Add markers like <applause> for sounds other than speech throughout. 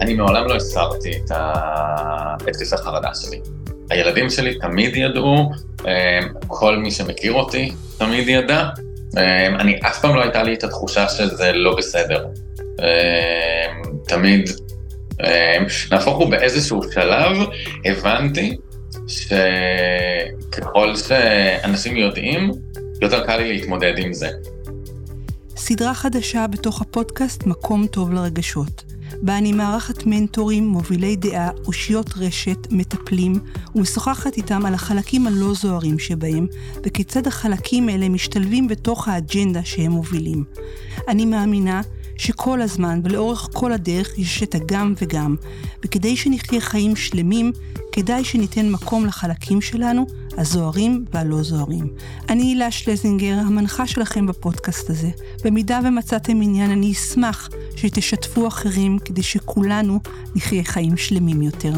אני מעולם לא הסרתי את התקפי חרדה שלי. הילדים שלי תמיד ידעו, אה, כל מי שמכיר אותי תמיד ידע. אה, אני, אף פעם לא הייתה לי את התחושה שזה לא בסדר. אה, תמיד, נהפוך הוא באיזשהו שלב, הבנתי שככל שאנשים יודעים, יותר קל לי להתמודד עם זה. סדרה חדשה בתוך הפודקאסט מקום טוב לרגשות. בה אני מארחת מנטורים, מובילי דעה, אושיות רשת, מטפלים, ומשוחחת איתם על החלקים הלא זוהרים שבהם, וכיצד החלקים האלה משתלבים בתוך האג'נדה שהם מובילים. אני מאמינה שכל הזמן ולאורך כל הדרך יש את הגם וגם, וכדי שנחיה חיים שלמים, כדאי שניתן מקום לחלקים שלנו, הזוהרים והלא זוהרים. אני הילה שלזינגר, המנחה שלכם בפודקאסט הזה. במידה ומצאתם עניין, אני אשמח שתשתפו אחרים כדי שכולנו נחיה חיים שלמים יותר.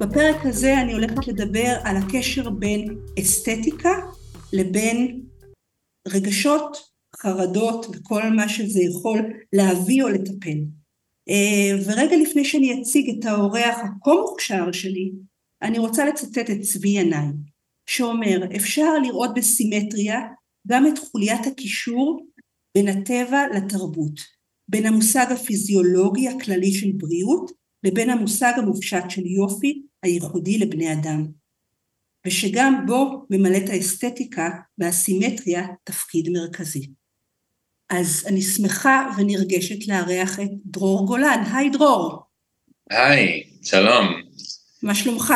בפרק הזה אני הולכת לדבר על הקשר בין אסתטיקה לבין רגשות, חרדות וכל מה שזה יכול להביא או לטפל. אה, ורגע לפני שאני אציג את האורח הכה מוכשר שלי, אני רוצה לצטט את צבי ינאי, שאומר, אפשר לראות בסימטריה גם את חוליית הקישור בין הטבע לתרבות, בין המושג הפיזיולוגי הכללי של בריאות לבין המושג המופשט של יופי הייחודי לבני אדם, ושגם בו ממלאת האסתטיקה והסימטריה תפקיד מרכזי. אז אני שמחה ונרגשת לארח את דרור גולן. היי דרור. היי, שלום. מה שלומך?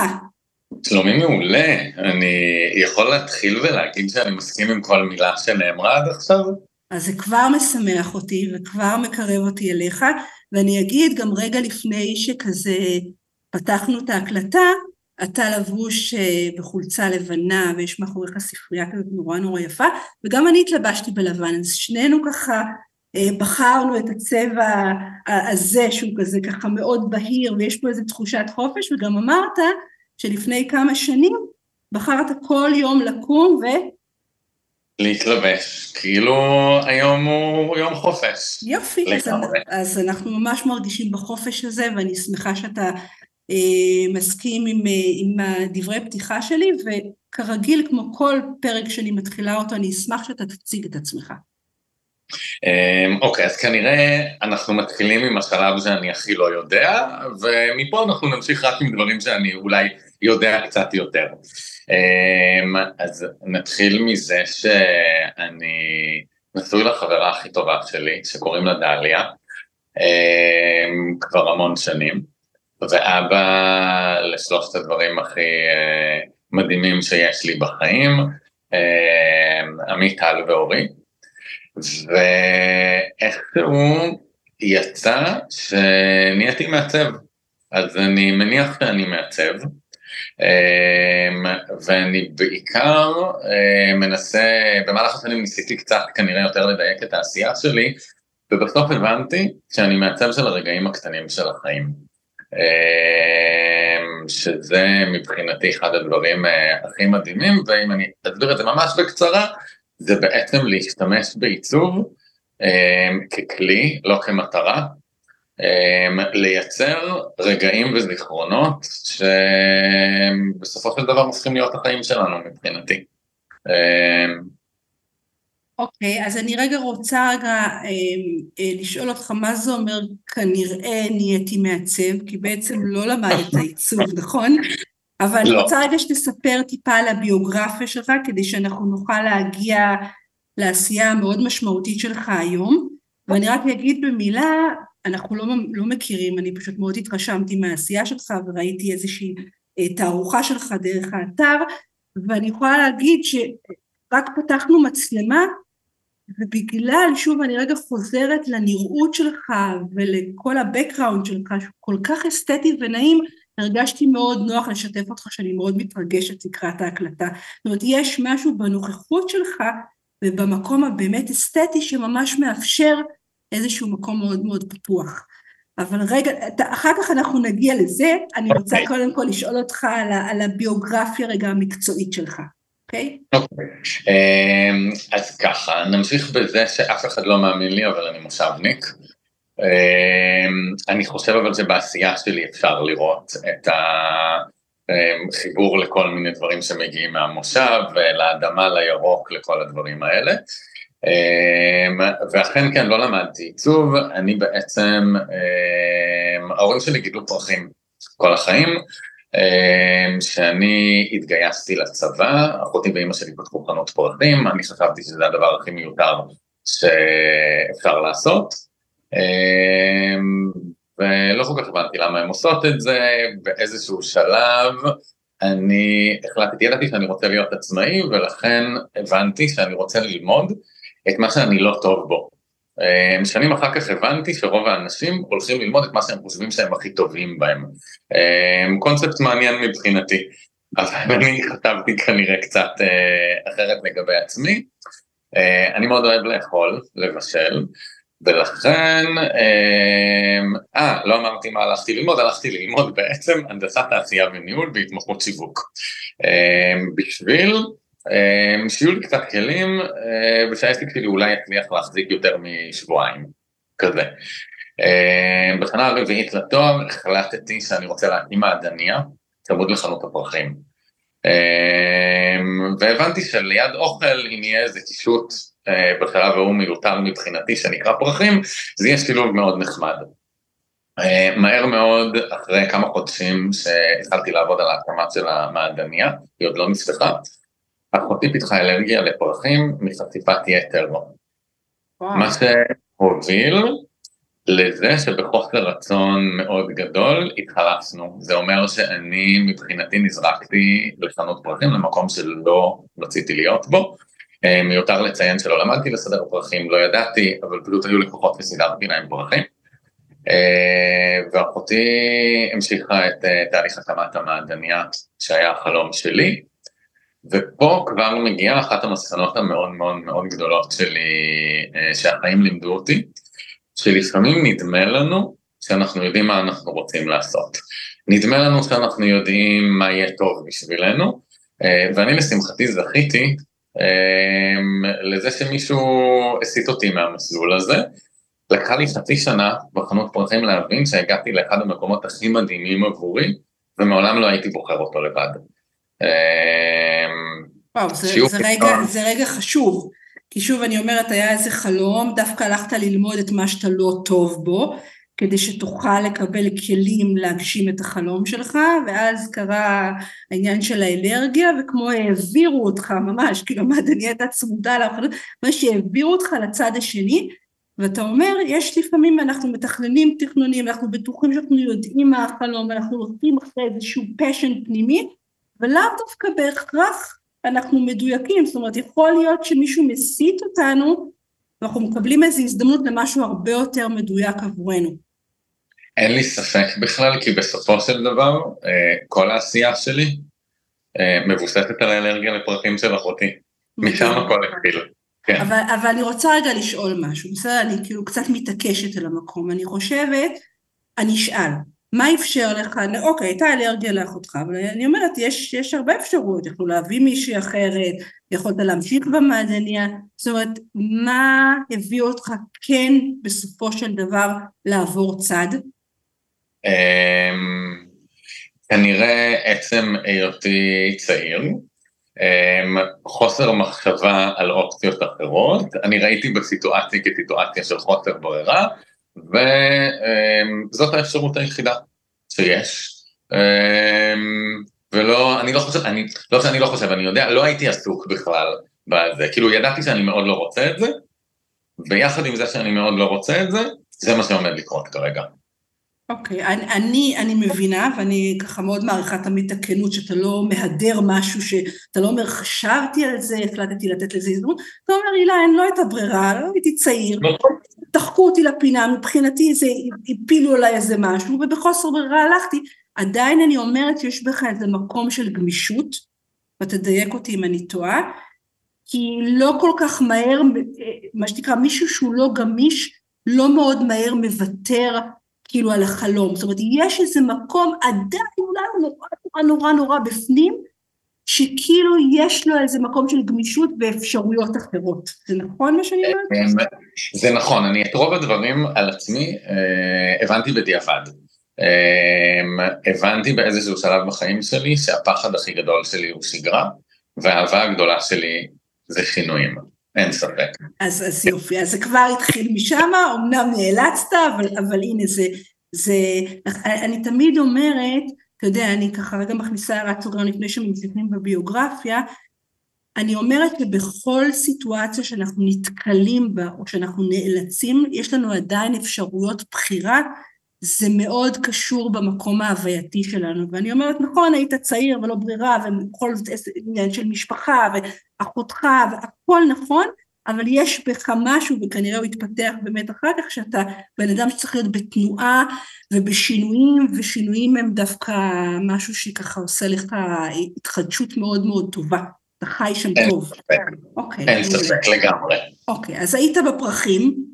שלומי מעולה. אני יכול להתחיל ולהגיד שאני מסכים עם כל מילה שנאמרה עד עכשיו? אז זה כבר משמח אותי וכבר מקרב אותי אליך, ואני אגיד גם רגע לפני שכזה פתחנו את ההקלטה, אתה לבוש אה, בחולצה לבנה ויש מאחוריך ספרייה כזאת נורא נורא יפה, וגם אני התלבשתי בלבן, אז שנינו ככה אה, בחרנו את הצבע הזה שהוא כזה ככה מאוד בהיר ויש פה איזו תחושת חופש, וגם אמרת שלפני כמה שנים בחרת כל יום לקום ו... להתלבש, כאילו היום הוא יום חופש. יופי, אז, אז אנחנו ממש מרגישים בחופש הזה ואני שמחה שאתה מסכים עם, אה, עם דברי פתיחה שלי, וכרגיל, כמו כל פרק שאני מתחילה אותו, אני אשמח שאתה תציג את עצמך. אמ, אוקיי, אז כנראה אנחנו מתחילים עם השלב שאני הכי לא יודע, ומפה אנחנו נמשיך רק עם דברים שאני אולי יודע קצת יותר. אמ, אז נתחיל מזה שאני נשוי לחברה הכי טובה שלי, שקוראים לה דליה, אמ, כבר המון שנים. ואבא לשלושת הדברים הכי uh, מדהימים שיש לי בחיים, uh, עמית, טל ואורי, ואיכשהו יצא שנהייתי מעצב, אז אני מניח שאני מעצב, um, ואני בעיקר מנסה, במהלך השנים ניסיתי קצת כנראה יותר לדייק את העשייה שלי, ובסוף הבנתי שאני מעצב של הרגעים הקטנים של החיים. אמ, שזה מבחינתי אחד הדברים אה, הכי מדהימים, ואם אני אסביר את זה ממש בקצרה, זה בעצם להשתמש בעיצוב אמ, ככלי, לא כמטרה, אמ, לייצר רגעים וזיכרונות שבסופו של דבר הופכים להיות החיים שלנו מבחינתי. אוקיי, okay, אז אני רגע רוצה רגע אה, אה, לשאול אותך מה זה אומר כנראה נהייתי מעצב, כי בעצם לא למדת עיצוב, <laughs> נכון? אבל לא. אני רוצה רגע שתספר טיפה על הביוגרפיה שלך, כדי שאנחנו נוכל להגיע לעשייה המאוד משמעותית שלך היום. ואני רק אגיד במילה, אנחנו לא, לא מכירים, אני פשוט מאוד התרשמתי מהעשייה שלך וראיתי איזושהי אה, תערוכה שלך דרך האתר, ואני יכולה להגיד שרק פתחנו מצלמה ובגלל, שוב אני רגע חוזרת לנראות שלך ולכל ה-background שלך שהוא כל כך אסתטי ונעים, הרגשתי מאוד נוח לשתף אותך שאני מאוד מתרגשת לקראת ההקלטה. זאת אומרת, יש משהו בנוכחות שלך ובמקום הבאמת אסתטי שממש מאפשר איזשהו מקום מאוד מאוד פתוח. אבל רגע, אחר כך אנחנו נגיע לזה, אני רוצה okay. אוקיי. קודם כל לשאול אותך על, על הביוגרפיה רגע המקצועית שלך. אוקיי? אוקיי. אמ, אז ככה, נמשיך בזה שאף אחד לא מאמין לי, אבל אני מושבניק. אמ, אני חושב אבל שבעשייה שלי אפשר לראות את החיבור לכל מיני דברים שמגיעים מהמושב, לאדמה, לירוק, לכל הדברים האלה. אמ, ואכן כן, לא למדתי עיצוב, אני בעצם, ההורים שלי גידלו פרחים כל החיים, כשאני התגייסתי לצבא, אחותי ואימא שלי פתחו חנות פרחים, אני חשבתי שזה הדבר הכי מיותר שאפשר לעשות, ולא כל כך הבנתי למה הם עושות את זה, באיזשהו שלב אני החלטתי, ידעתי שאני רוצה להיות עצמאי, ולכן הבנתי שאני רוצה ללמוד את מה שאני לא טוב בו. אה, שנים אחר כך הבנתי שרוב האנשים הולכים ללמוד את מה שהם חושבים שהם הכי טובים בהם. אה, קונספט מעניין מבחינתי, אבל <laughs> אני חשבתי כנראה קצת אה, אחרת לגבי עצמי. אני מאוד אוהב לאכול, לבשל, ולכן, אה, לא אמרתי מה הלכתי ללמוד, הלכתי ללמוד בעצם הנדסת תעשייה וניהול בהתמחות שיווק. בשביל שיהיו לי קצת כלים אה, ושהעסק שלי אולי יצליח להחזיק יותר משבועיים, כזה. אמ, בשנה הרביעית לתואר החלטתי שאני רוצה להקים מעדניה צמוד לחנות הפרחים. והבנתי שליד אוכל אם יהיה איזה קישוט אה, בשלב ההוא מיותר מבחינתי שנקרא פרחים, זה יהיה שילוב מאוד נחמד. מהר מאוד, אחרי כמה חודשים שהתחלתי לעבוד על ההקמה של המעדניה, היא עוד לא נפתחה, אחותי פיתחה אלרגיה לפרחים מחשיפת יתר. מה שהוביל לזה שבחוסר רצון מאוד גדול התחלפנו. זה אומר שאני מבחינתי נזרקתי לחנות פרחים למקום שלא רציתי להיות בו. אה, מיותר לציין שלא למדתי לסדר פרחים, לא ידעתי, אבל פשוט היו לקוחות וסידרתי להם פרחים. אה, ואחותי המשיכה את אה, תהליך הקמת המעדניה שהיה החלום שלי. ופה כבר מגיעה אחת המסקנות המאוד מאוד מאוד גדולות שלי, אה, שהחיים לימדו אותי, שלפעמים נדמה לנו שאנחנו יודעים מה אנחנו רוצים לעשות. נדמה לנו שאנחנו יודעים מה יהיה טוב בשבילנו, אה, ואני לשמחתי זכיתי אה, לזה שמישהו הסיט אותי מהמסלול הזה. לקחה לי חצי שנה בחנות פרחים להבין שהגעתי לאחד המקומות הכי מדהימים עבורי, ומעולם לא הייתי בוחר אותו לבד. וואו, זה, זה, רגע, זה רגע חשוב, כי שוב אני אומרת, היה איזה חלום, דווקא הלכת ללמוד את מה שאתה לא טוב בו, כדי שתוכל לקבל כלים להגשים את החלום שלך, ואז קרה העניין של האלרגיה, וכמו העבירו אותך ממש, כאילו מה, אני הייתה צמודה לאחרונה, מה שהעבירו אותך לצד השני, ואתה אומר, יש לפעמים, אנחנו מתכננים תכנונים, אנחנו בטוחים שאנחנו יודעים מה החלום, אנחנו הולכים אחרי איזשהו פשן פנימי, ולאו דווקא בהכרח אנחנו מדויקים, זאת אומרת יכול להיות שמישהו מסית אותנו ואנחנו מקבלים איזו הזדמנות למשהו הרבה יותר מדויק עבורנו. אין לי ספק בכלל, כי בסופו של דבר אה, כל העשייה שלי אה, מבוססת על האלרגיה לפרחים של אחותי. משם הכל התחיל. כן. אבל, אבל אני רוצה רגע לשאול משהו, בסדר? אני כאילו קצת מתעקשת על המקום. אני חושבת, אני אשאל, מה אפשר לך, אוקיי, הייתה אלרגיה לאחותך, אבל אני אומרת, יש, יש הרבה אפשרויות, יכלו להביא מישהי אחרת, יכולת להמשיך במעדניה, זאת אומרת, מה הביא אותך כן בסופו של דבר לעבור צד? אמ, כנראה עצם היותי צעיר, אמ, חוסר מחשבה על אופציות אחרות, אני ראיתי בסיטואציה כסיטואציה של חוסר ברירה, וזאת האפשרות היחידה שיש. אמ, ולא, אני לא חושב, אני, לא שאני לא חושב, אני יודע, לא הייתי עסוק בכלל בזה, כאילו ידעתי שאני מאוד לא רוצה את זה, ויחד עם זה שאני מאוד לא רוצה את זה, זה מה שעומד לקרות כרגע. אוקיי, okay, אני, אני מבינה, ואני ככה מאוד מעריכה תמיד את הכנות, שאתה לא מהדר משהו, שאתה לא אומר, חשבתי על זה, החלטתי לתת לזה הזדמנות, אתה אומר, הילה, אין לא הייתה ברירה, לא הייתי צעיר, נכון. דחקו אותי לפינה, מבחינתי זה, הפילו עליי איזה משהו, ובחוסר ברירה הלכתי. עדיין אני אומרת שיש בך איזה מקום של גמישות, ותדייק אותי אם אני טועה, כי לא כל כך מהר, מה שנקרא, מישהו שהוא לא גמיש, לא מאוד מהר מוותר כאילו על החלום. זאת אומרת, יש איזה מקום עדיין אולי נורא נורא נורא נורא בפנים, שכאילו יש לו איזה מקום של גמישות ואפשרויות אחרות. זה נכון מה שאני אומרת? זה נכון, אני את רוב הדברים על עצמי אה, הבנתי בדיעבד. אה, הבנתי באיזשהו שלב בחיים שלי שהפחד הכי גדול שלי הוא שגרה, והאהבה הגדולה שלי זה שינויים. אין ספק. אז, אז יופי, אז זה כבר התחיל משם, אמנם נאלצת, אבל, אבל הנה זה, זה, אני תמיד אומרת, אתה יודע, אני ככה רגע מכניסה הערת סוגרן לפני שממשיכים בביוגרפיה, אני אומרת שבכל סיטואציה שאנחנו נתקלים בה, או שאנחנו נאלצים, יש לנו עדיין אפשרויות בחירה, זה מאוד קשור במקום ההווייתי שלנו. ואני אומרת, נכון, היית צעיר ולא ברירה, ובכל זאת עניין של משפחה, ואחותך, והכל נכון, אבל יש בך משהו, וכנראה הוא יתפתח באמת אחר כך, שאתה בן אדם שצריך להיות בתנועה ובשינויים, ושינויים הם דווקא משהו שככה עושה לך התחדשות מאוד מאוד טובה. אתה חי שם אין טוב. ספק. אוקיי. אין ספק לגמרי. אוקיי, אז היית בפרחים.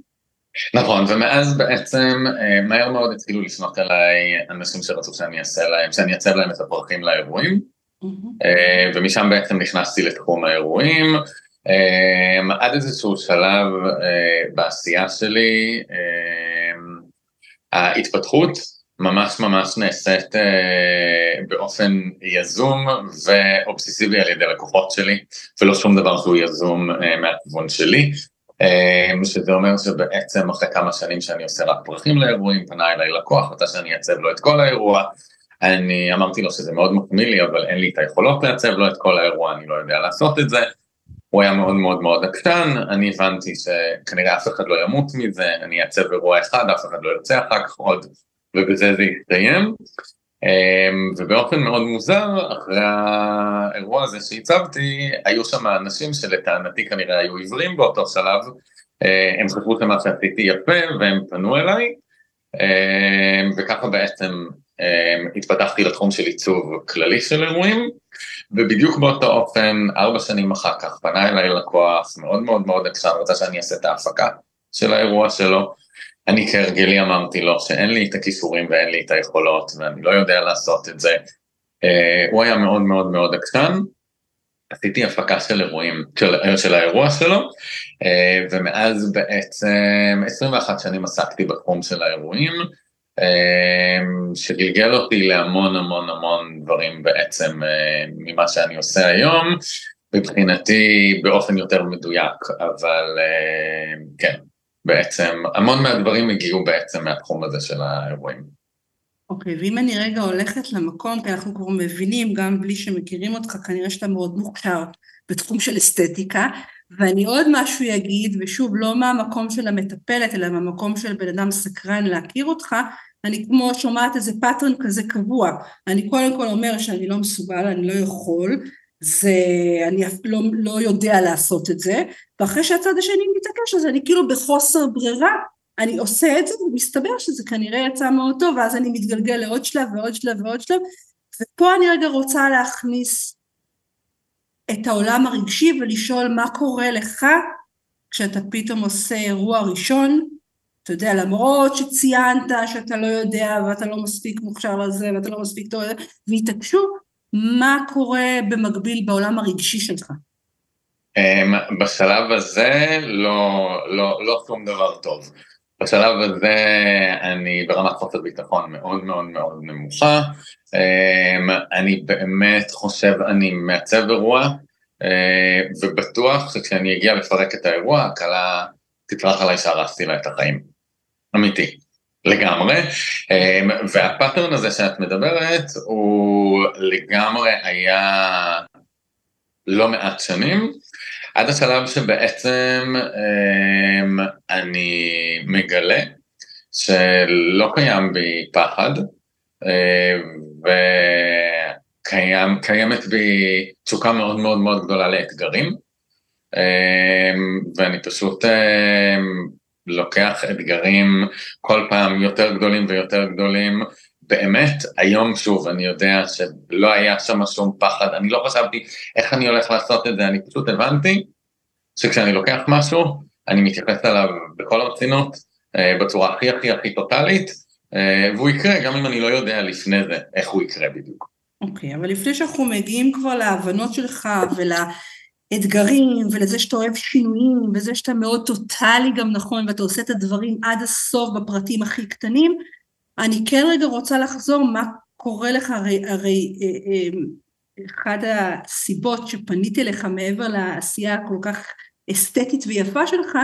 נכון, ומאז בעצם אה, מהר מאוד התחילו לפנות אליי אנשים שרצו שאני אעשה להם, שאני אעצב להם את הפרחים לאירועים, אה, ומשם בעצם נכנסתי לתחום האירועים. Um, עד איזשהו שלב בעשייה שלי, ההתפתחות ממש ממש נעשית באופן יזום ואובססיבי על ידי לקוחות שלי, ולא שום דבר שהוא יזום מהכיוון שלי. Um, שזה אומר שבעצם אחרי כמה שנים שאני עושה רק פרחים לאירועים, פנה אליי לקוח, רצה שאני אעצב לו את כל האירוע, אני אמרתי לו שזה מאוד מחמיא לי, אבל אין לי את היכולות לעצב לו את כל האירוע, אני לא יודע לעשות את זה. הוא היה מאוד מאוד מאוד עקשן, אני הבנתי שכנראה אף אחד לא ימות מזה, אני אעצב אירוע אחד, אף אחד לא ירצה אחר כך עוד, ובזה זה יסתיים. אמ, ובאופן מאוד מוזר, אחרי האירוע הזה שהצבתי, היו שם אנשים שלטענתי כנראה היו עיוורים באותו שלב, אה, הם חשבו שמה שעשיתי יפה והם פנו אליי, אמ, וככה בעצם אמ, התפתחתי לתחום של עיצוב כללי של אירועים. ובדיוק באותו אופן, ארבע שנים אחר כך פנה אליי לקוח מאוד מאוד מאוד עקשן, רוצה שאני אעשה את ההפקה של האירוע שלו. אני כהרגלי אמרתי לו שאין לי את הכישורים ואין לי את היכולות ואני לא יודע לעשות את זה. Uh, הוא היה מאוד מאוד מאוד עקשן, עשיתי הפקה של אירועים, של, של האירוע שלו, uh, ומאז בעצם 21 שנים עסקתי בתחום של האירועים, אמ, שגלגל אותי להמון המון המון דברים בעצם אה, ממה שאני עושה היום, מבחינתי באופן יותר מדויק, אבל אה, כן, בעצם המון מהדברים הגיעו בעצם מהתחום הזה של האירועים. אוקיי, okay, ואם אני רגע הולכת למקום, כי אנחנו כבר מבינים, גם בלי שמכירים אותך, כנראה שאתה מאוד מוכשר בתחום של אסתטיקה, ואני עוד משהו אגיד, ושוב, לא מהמקום של המטפלת, אלא מהמקום של בן אדם סקרן להכיר אותך, אני כמו שומעת איזה pattern כזה קבוע, אני קודם כל אומר שאני לא מסוגל, אני לא יכול, זה, אני לא, לא יודע לעשות את זה, ואחרי שהצד השני מתעקש אז אני כאילו בחוסר ברירה, אני עושה את זה ומסתבר שזה כנראה יצא מאוד טוב, ואז אני מתגלגל לעוד שלב ועוד שלב ועוד שלב, ופה אני רגע רוצה להכניס את העולם הרגשי ולשאול מה קורה לך כשאתה פתאום עושה אירוע ראשון, אתה יודע, למרות שציינת שאתה לא יודע ואתה לא מספיק מוכשר לזה ואתה לא מספיק טוב, והתעקשו, מה קורה במקביל בעולם הרגשי שלך? אמ, בשלב הזה לא, לא, לא שום דבר טוב. בשלב הזה אני ברמת חוסר ביטחון מאוד מאוד מאוד נמוכה. אמ, אני באמת חושב, אני מעצב אירוע, אה, ובטוח שכשאני אגיע לפרק את האירוע, הכלה תצרח עליי שהרסתי לה את החיים. אמיתי, לגמרי. אמ, והפאטרן הזה שאת מדברת הוא לגמרי היה לא מעט שנים, עד השלב שבעצם אמ, אני מגלה שלא קיים בי פחד, אמ, וקיימת בי תשוקה מאוד מאוד מאוד גדולה לאתגרים, ואני פשוט לוקח אתגרים כל פעם יותר גדולים ויותר גדולים. באמת, היום שוב, אני יודע שלא היה שם שום פחד, אני לא חשבתי איך אני הולך לעשות את זה, אני פשוט הבנתי שכשאני לוקח משהו, אני מתייחס אליו בכל הרצינות, אה, בצורה הכי הכי הכי טוטאלית, אה, והוא יקרה גם אם אני לא יודע לפני זה איך הוא יקרה בדיוק. אוקיי, אבל לפני שאנחנו מגיעים כבר להבנות שלך ולאתגרים ולזה שאתה אוהב שינויים וזה שאתה מאוד טוטאלי גם נכון ואתה עושה את הדברים עד הסוף בפרטים הכי קטנים, אני כן רגע רוצה לחזור מה קורה לך, הרי, הרי אה, אה, אחד הסיבות שפניתי לך מעבר לעשייה הכל כך אסתטית ויפה שלך,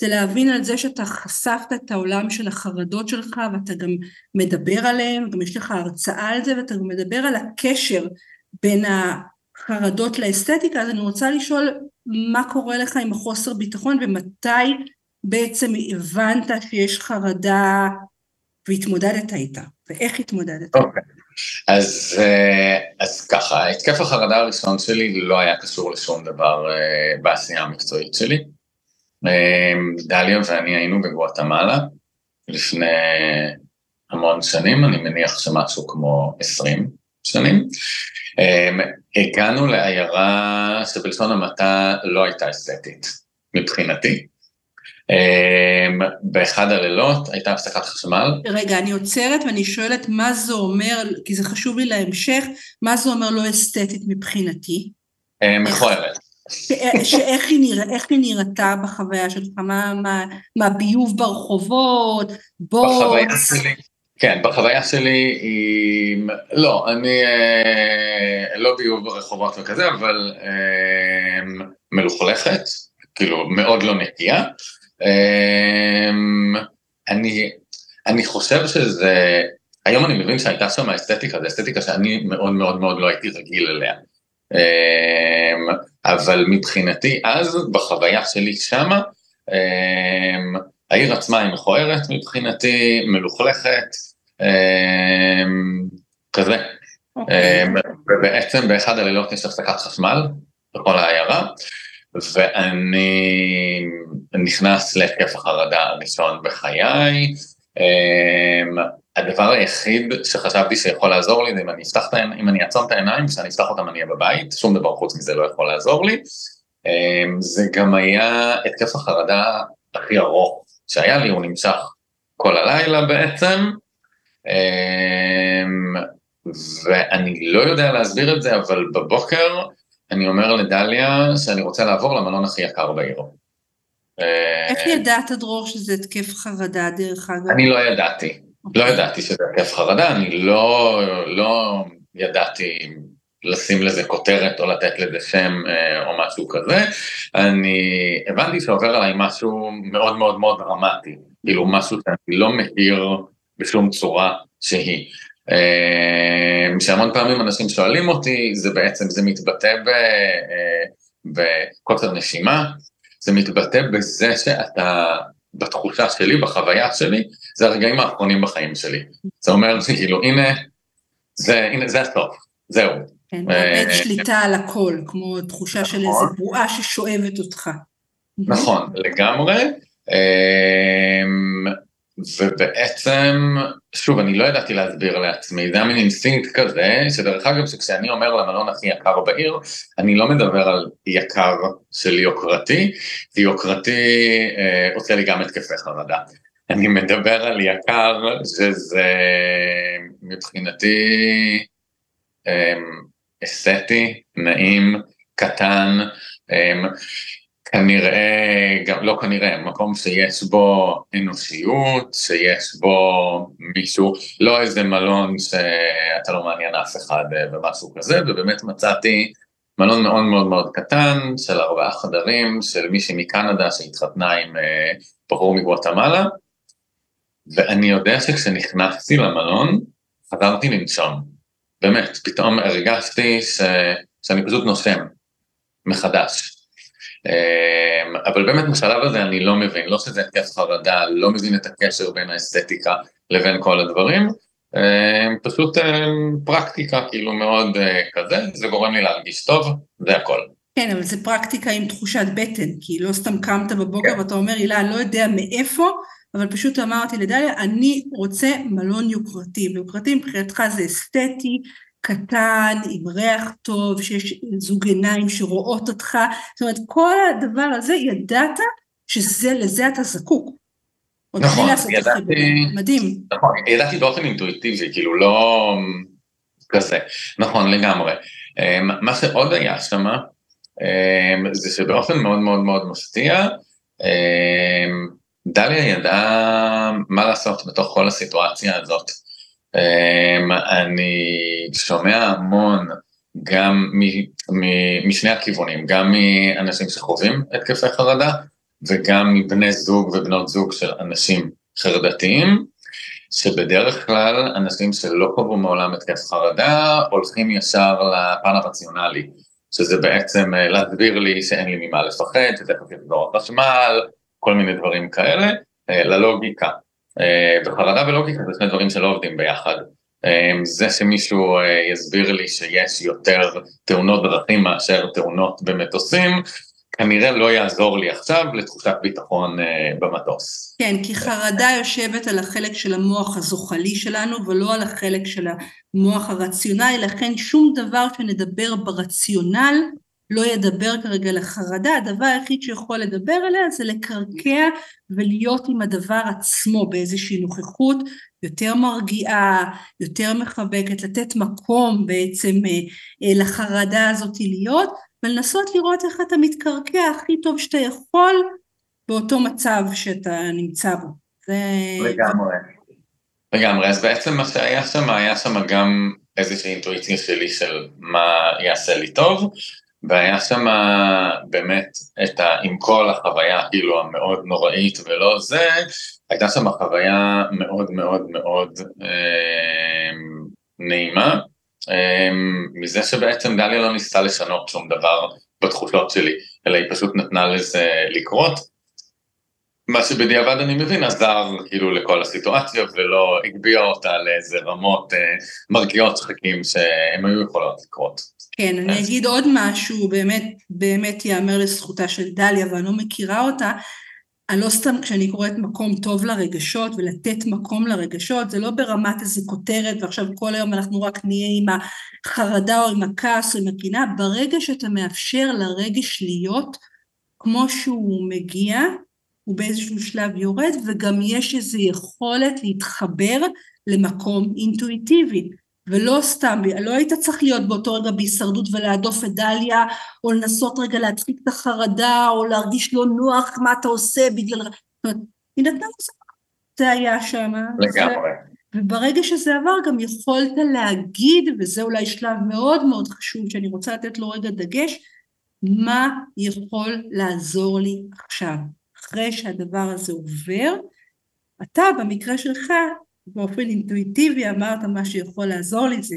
זה להבין על זה שאתה חשפת את העולם של החרדות שלך ואתה גם מדבר עליהם, גם יש לך הרצאה על זה ואתה גם מדבר על הקשר בין החרדות לאסתטיקה, אז אני רוצה לשאול מה קורה לך עם החוסר ביטחון ומתי בעצם הבנת שיש חרדה והתמודדת איתה, ואיך התמודדת? אוקיי, okay. אז, אה, אז ככה, התקף החרדה הראשון שלי לא היה קשור לשום דבר אה, בעשייה המקצועית שלי. אמ, דליה ואני היינו בגואטמלה לפני המון שנים, אני מניח שמשהו כמו 20 שנים. אמ, הגענו לעיירה שבלשון המעטה לא הייתה אסתטית מבחינתי. אמ, באחד הלילות הייתה הפסקת חשמל. רגע, אני עוצרת ואני שואלת מה זה אומר, כי זה חשוב לי להמשך, מה זה אומר לא אסתטית מבחינתי? מכוערת. שאיך היא, נרא, היא נראתה בחוויה שלך, מה, מה, מה ביוב ברחובות, בוץ? בחוויה שלי, כן, בחוויה שלי היא, לא, אני אה, לא ביוב ברחובות וכזה, אבל אה, מלוכלכת, כאילו מאוד לא נקייה. אה, אני, אני חושב שזה, היום אני מבין שהייתה שם אסתטיקה, זו אסתטיקה שאני מאוד מאוד מאוד לא הייתי רגיל אליה. אמ, אבל מבחינתי אז, בחוויה שלי שמה, אמ, העיר עצמה היא מכוערת מבחינתי, מלוכלכת, אמ, כזה. אוקיי. ובעצם באחד הלילות יש הפסקת חשמל בכל העיירה, ואני נכנס להתקף החרדה הראשון בחיי, הדבר היחיד שחשבתי שיכול לעזור לי זה אם אני אפתח את העיניים, אם אני אעצום את העיניים, כשאני אפתח אותם אני אהיה בבית, שום דבר חוץ מזה לא יכול לעזור לי. אמ, זה גם היה התקף החרדה הכי ארוך שהיה לי, הוא נמשך כל הלילה בעצם, אמ, ואני לא יודע להסביר את זה, אבל בבוקר אני אומר לדליה שאני רוצה לעבור למלון הכי יקר בעיר. איך ידעת, דרור, שזה התקף חרדה, דרך אגב? אני לא ידעתי. לא ידעתי שזה התקף חרדה, אני לא, לא ידעתי לשים לזה כותרת או לתת לזה שם אה, או משהו כזה, אני הבנתי שעובר עליי משהו מאוד מאוד מאוד דרמטי, כאילו משהו שאני לא מכיר בשום צורה שהיא. אה, שהמון פעמים אנשים שואלים אותי, זה בעצם, זה מתבטא אה, בקוצר נשימה, זה מתבטא בזה שאתה בתחושה שלי, בחוויה שלי, זה הרגעים האחרונים בחיים שלי. זה אומר שכאילו, הנה, זה, הנה, זה הסוף, זהו. כן, מאבד שליטה על הכל, כמו תחושה של איזה נכון. בועה ששואבת אותך. נכון, לגמרי. אמ, ובעצם, שוב, אני לא ידעתי להסביר לעצמי, זה היה מין אינסטינקט כזה, שדרך אגב, שכשאני אומר למלון הכי יקר בעיר, אני לא מדבר על יקר של יוקרתי, כי יוקרתי אה, עושה לי גם התקפי חרדה. אני מדבר על יקר, שזה מבחינתי אה, אסתטי, נעים, קטן, אה, כנראה, גם לא כנראה, מקום שיש בו אנושיות, שיש בו מישהו, לא איזה מלון שאתה לא מעניין אף אחד אה, ומשהו כזה, ובאמת מצאתי מלון מאוד מאוד מאוד קטן, של ארבעה חדרים, של מישהי מקנדה שהתחתנה עם אה, בחור מגואטמלה, ואני יודע שכשנכנסתי למלון, חזרתי לנשום. באמת, פתאום הרגשתי ש... שאני פשוט נושם מחדש. אמ, אבל באמת בשלב הזה אני לא מבין, לא שזה התקף חרדה, לא מבין את הקשר בין האסתטיקה לבין כל הדברים, אמ, פשוט אמ, פרקטיקה כאילו מאוד אה, כזה, זה גורם לי להרגיש טוב, זה הכל. כן, אבל זה פרקטיקה עם תחושת בטן, כי לא סתם קמת בבוקר כן. ואתה אומר, הילה, אני לא יודע מאיפה, אבל פשוט אמרתי לדליה, אני רוצה מלון יוקרתי, ויוקרתי מבחינתך זה אסתטי, קטן, עם ריח טוב, שיש זוג עיניים שרואות אותך, זאת אומרת, כל הדבר הזה, ידעת שלזה אתה זקוק. נכון, ידעתי, מדהים. נכון, ידעתי באופן אינטואיטיבי, כאילו לא, כזה, נכון לגמרי. מה שעוד היה שם, זה שבאופן מאוד מאוד מאוד מפתיע, דליה ידעה מה לעשות בתוך כל הסיטואציה הזאת. אני שומע המון גם משני הכיוונים, גם מאנשים שחווים התקפי חרדה וגם מבני זוג ובנות זוג של אנשים חרדתיים, שבדרך כלל אנשים שלא קבעו מעולם התקף חרדה הולכים ישר לפן הרציונלי, שזה בעצם אה, להסביר לי שאין לי ממה לפחד, שתכף יחזור החשמל, כל מיני דברים כאלה, אה, ללוגיקה. אה, וחרדה ולוגיקה זה שני דברים שלא עובדים ביחד. זה שמישהו יסביר לי שיש יותר תאונות דרכים מאשר תאונות במטוסים, כנראה לא יעזור לי עכשיו לתחושת ביטחון במטוס. כן, כי חרדה יושבת על החלק של המוח הזוחלי שלנו ולא על החלק של המוח הרציונלי, לכן שום דבר שנדבר ברציונל לא ידבר כרגע לחרדה, הדבר היחיד שיכול לדבר עליה זה לקרקע ולהיות עם הדבר עצמו באיזושהי נוכחות יותר מרגיעה, יותר מחבקת, לתת מקום בעצם אה, אה, לחרדה הזאת להיות, ולנסות לראות איך אתה מתקרקע הכי טוב שאתה יכול באותו מצב שאתה נמצא בו. זה... לגמרי. לגמרי, אז בעצם מה שהיה שם, היה שם גם איזושהי אינטואיציה שלי של מה יעשה לי טוב, והיה שם באמת את ה... עם כל החוויה כאילו המאוד נוראית ולא זה, הייתה שם חוויה מאוד מאוד מאוד אה, נעימה, אה, מזה שבעצם דליה לא ניסתה לשנות שום דבר בתחושות שלי, אלא היא פשוט נתנה לזה לקרות. מה שבדיעבד אני מבין עזר כאילו לכל הסיטואציה ולא הגביה אותה לאיזה רמות אה, מרגיעות שחקים שהן היו יכולות לקרות. כן, אני אגיד עוד משהו, באמת, באמת ייאמר לזכותה של דליה, ואני לא מכירה אותה, אני לא סתם כשאני קוראת מקום טוב לרגשות ולתת מקום לרגשות, זה לא ברמת איזה כותרת ועכשיו כל היום אנחנו רק נהיה עם החרדה או עם הכעס או עם הקינה, ברגע שאתה מאפשר לרגש להיות כמו שהוא מגיע, הוא באיזשהו שלב יורד וגם יש איזו יכולת להתחבר למקום אינטואיטיבי. ולא סתם, לא היית צריך להיות באותו רגע בהישרדות ולהדוף את דליה, או לנסות רגע להדחיק את החרדה, או להרגיש לא נוח מה אתה עושה בגלל... זאת אומרת, היא נתנה לזה, זה היה שם. לגמרי. וברגע שזה עבר גם יכולת להגיד, וזה אולי שלב מאוד מאוד חשוב שאני רוצה לתת לו רגע דגש, מה יכול לעזור לי עכשיו, אחרי שהדבר הזה עובר. אתה במקרה שלך באופן אינטואיטיבי אמרת מה שיכול לעזור לי זה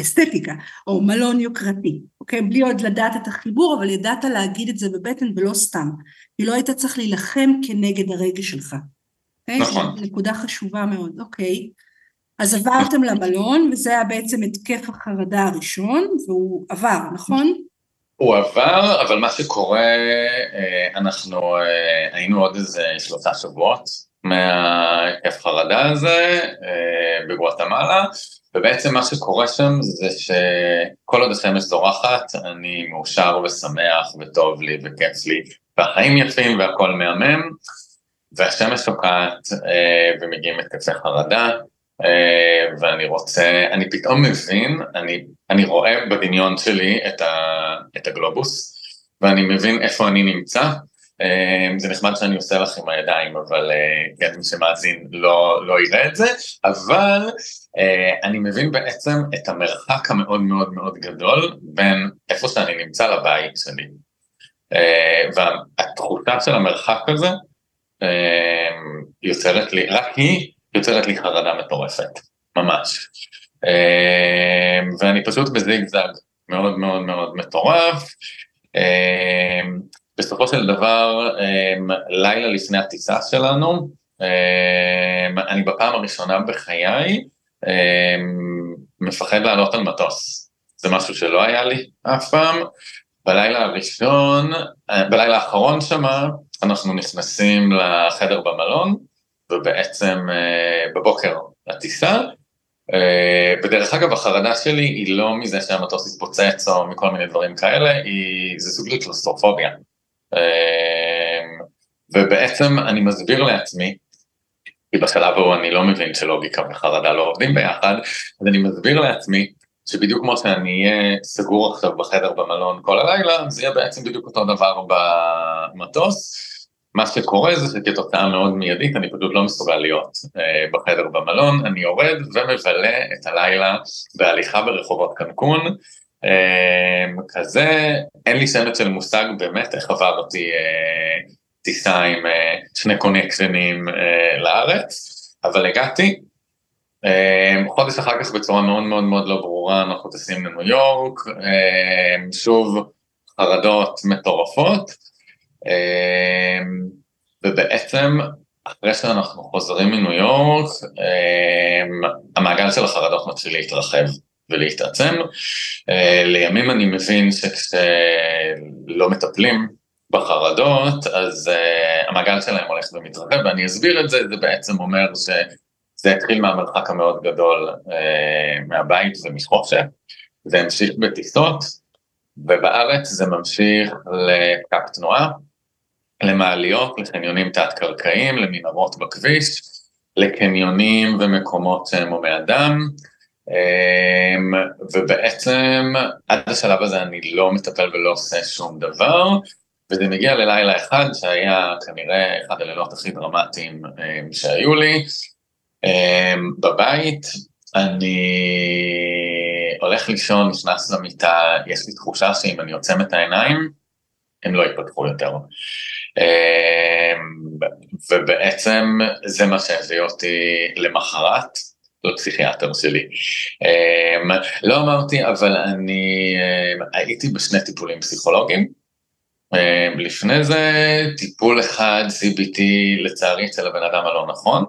אסתטיקה או מלון יוקרתי, אוקיי? בלי עוד לדעת את החיבור, אבל ידעת להגיד את זה בבטן ולא סתם. כי לא היית צריך להילחם כנגד הרגש שלך. אוקיי? נכון. נקודה חשובה מאוד, אוקיי. אז עברתם למלון, וזה היה בעצם התקף החרדה הראשון, והוא עבר, נכון? הוא עבר, אבל מה שקורה, אה, אנחנו אה, היינו עוד איזה שלושה שבועות מההתקף חרדה הזה אה, בגואטמלה, ובעצם מה שקורה שם זה שכל עוד השמש זורחת, אני מאושר ושמח וטוב לי וכיף לי, והחיים יפים והכל מהמם, והשמש שוקעת ומגיעים התקפי חרדה, ואני רוצה, אני פתאום מבין, אני, אני רואה בדמיון שלי את, ה, את הגלובוס, ואני מבין איפה אני נמצא, אמ, זה נחמד שאני עושה לך עם הידיים, אבל אה, כן, מי שמאזין לא, לא יראה את זה, אבל אה, אני מבין בעצם את המרחק המאוד מאוד מאוד גדול בין איפה שאני נמצא לבית שלי. אה, והתחושה של המרחק הזה יוצרת לי, רק היא יוצרת לי חרדה מטורפת, ממש. ואני פשוט בזיגזג מאוד מאוד מאוד מטורף. בסופו של דבר, אמ, לילה לפני הטיסה שלנו, אמ, אני בפעם הראשונה בחיי אמ, מפחד לעלות על מטוס. זה משהו שלא היה לי אף פעם. בלילה הראשון, בלילה האחרון שמה, אנחנו נכנסים לחדר במלון, ובעצם אה, בבוקר לטיסה, אה, ודרך אגב החרדה שלי היא לא מזה שהמטוס יתפוצץ או מכל מיני דברים כאלה, היא, זה סוג של קלוסטרופוביה. אמ, ובעצם אני מסביר לעצמי כי בשלב ההוא אני לא מבין שלוגיקה וחרדה לא עובדים ביחד, אז אני מסביר לעצמי שבדיוק כמו שאני אהיה סגור עכשיו בחדר במלון כל הלילה, זה יהיה בעצם בדיוק אותו דבר במטוס. מה שקורה זה שכתוצאה מאוד מיידית אני פשוט לא מסוגל להיות אה, בחדר במלון, אני יורד ומבלה את הלילה בהליכה ברחובות קנקון, אה, כזה, אין לי שמץ של מושג באמת איך עבר אותי אה, טיסה עם אה, שני קונקשנים אה, לארץ, אבל הגעתי, אה, חודש אחר כך בצורה מאוד מאוד מאוד לא ברורה אנחנו טסים לניו יורק, אה, שוב חרדות מטורפות, ובעצם אחרי שאנחנו חוזרים מניו יורק, אמ, המעגל של החרדות מתחיל להתרחב ולהתעצם. אה, לימים אני מבין שכשלא מטפלים בחרדות, אז uh, המעגל שלהם הולך ומתרחב, ואני אסביר את זה, זה בעצם אומר שזה התחיל מהמרחק המאוד גדול uh, מהבית ומחופשת, זה המשיך בטיסות, ובארץ זה ממשיך לפקק תנועה, למעליות, לחניונים תת-קרקעיים, למנהרות בכביש, לקניונים ומקומות שהם הומי אדם, אמ, ובעצם עד השלב הזה אני לא מטפל ולא עושה שום דבר, וזה מגיע ללילה אחד שהיה כנראה אחד הלילות הכי דרמטיים אמ, שהיו לי. אמ, בבית אני הולך לישון, נכנס למיטה, יש לי תחושה שאם אני עוצם את העיניים, הם לא יפתחו יותר. אמ, ובעצם זה מה שהביא אותי למחרת לפסיכיאטר שלי. אמ, לא אמרתי, אבל אני אמ, הייתי בשני טיפולים פסיכולוגיים. לפני זה טיפול אחד CBT לצערי אצל הבן אדם הלא נכון,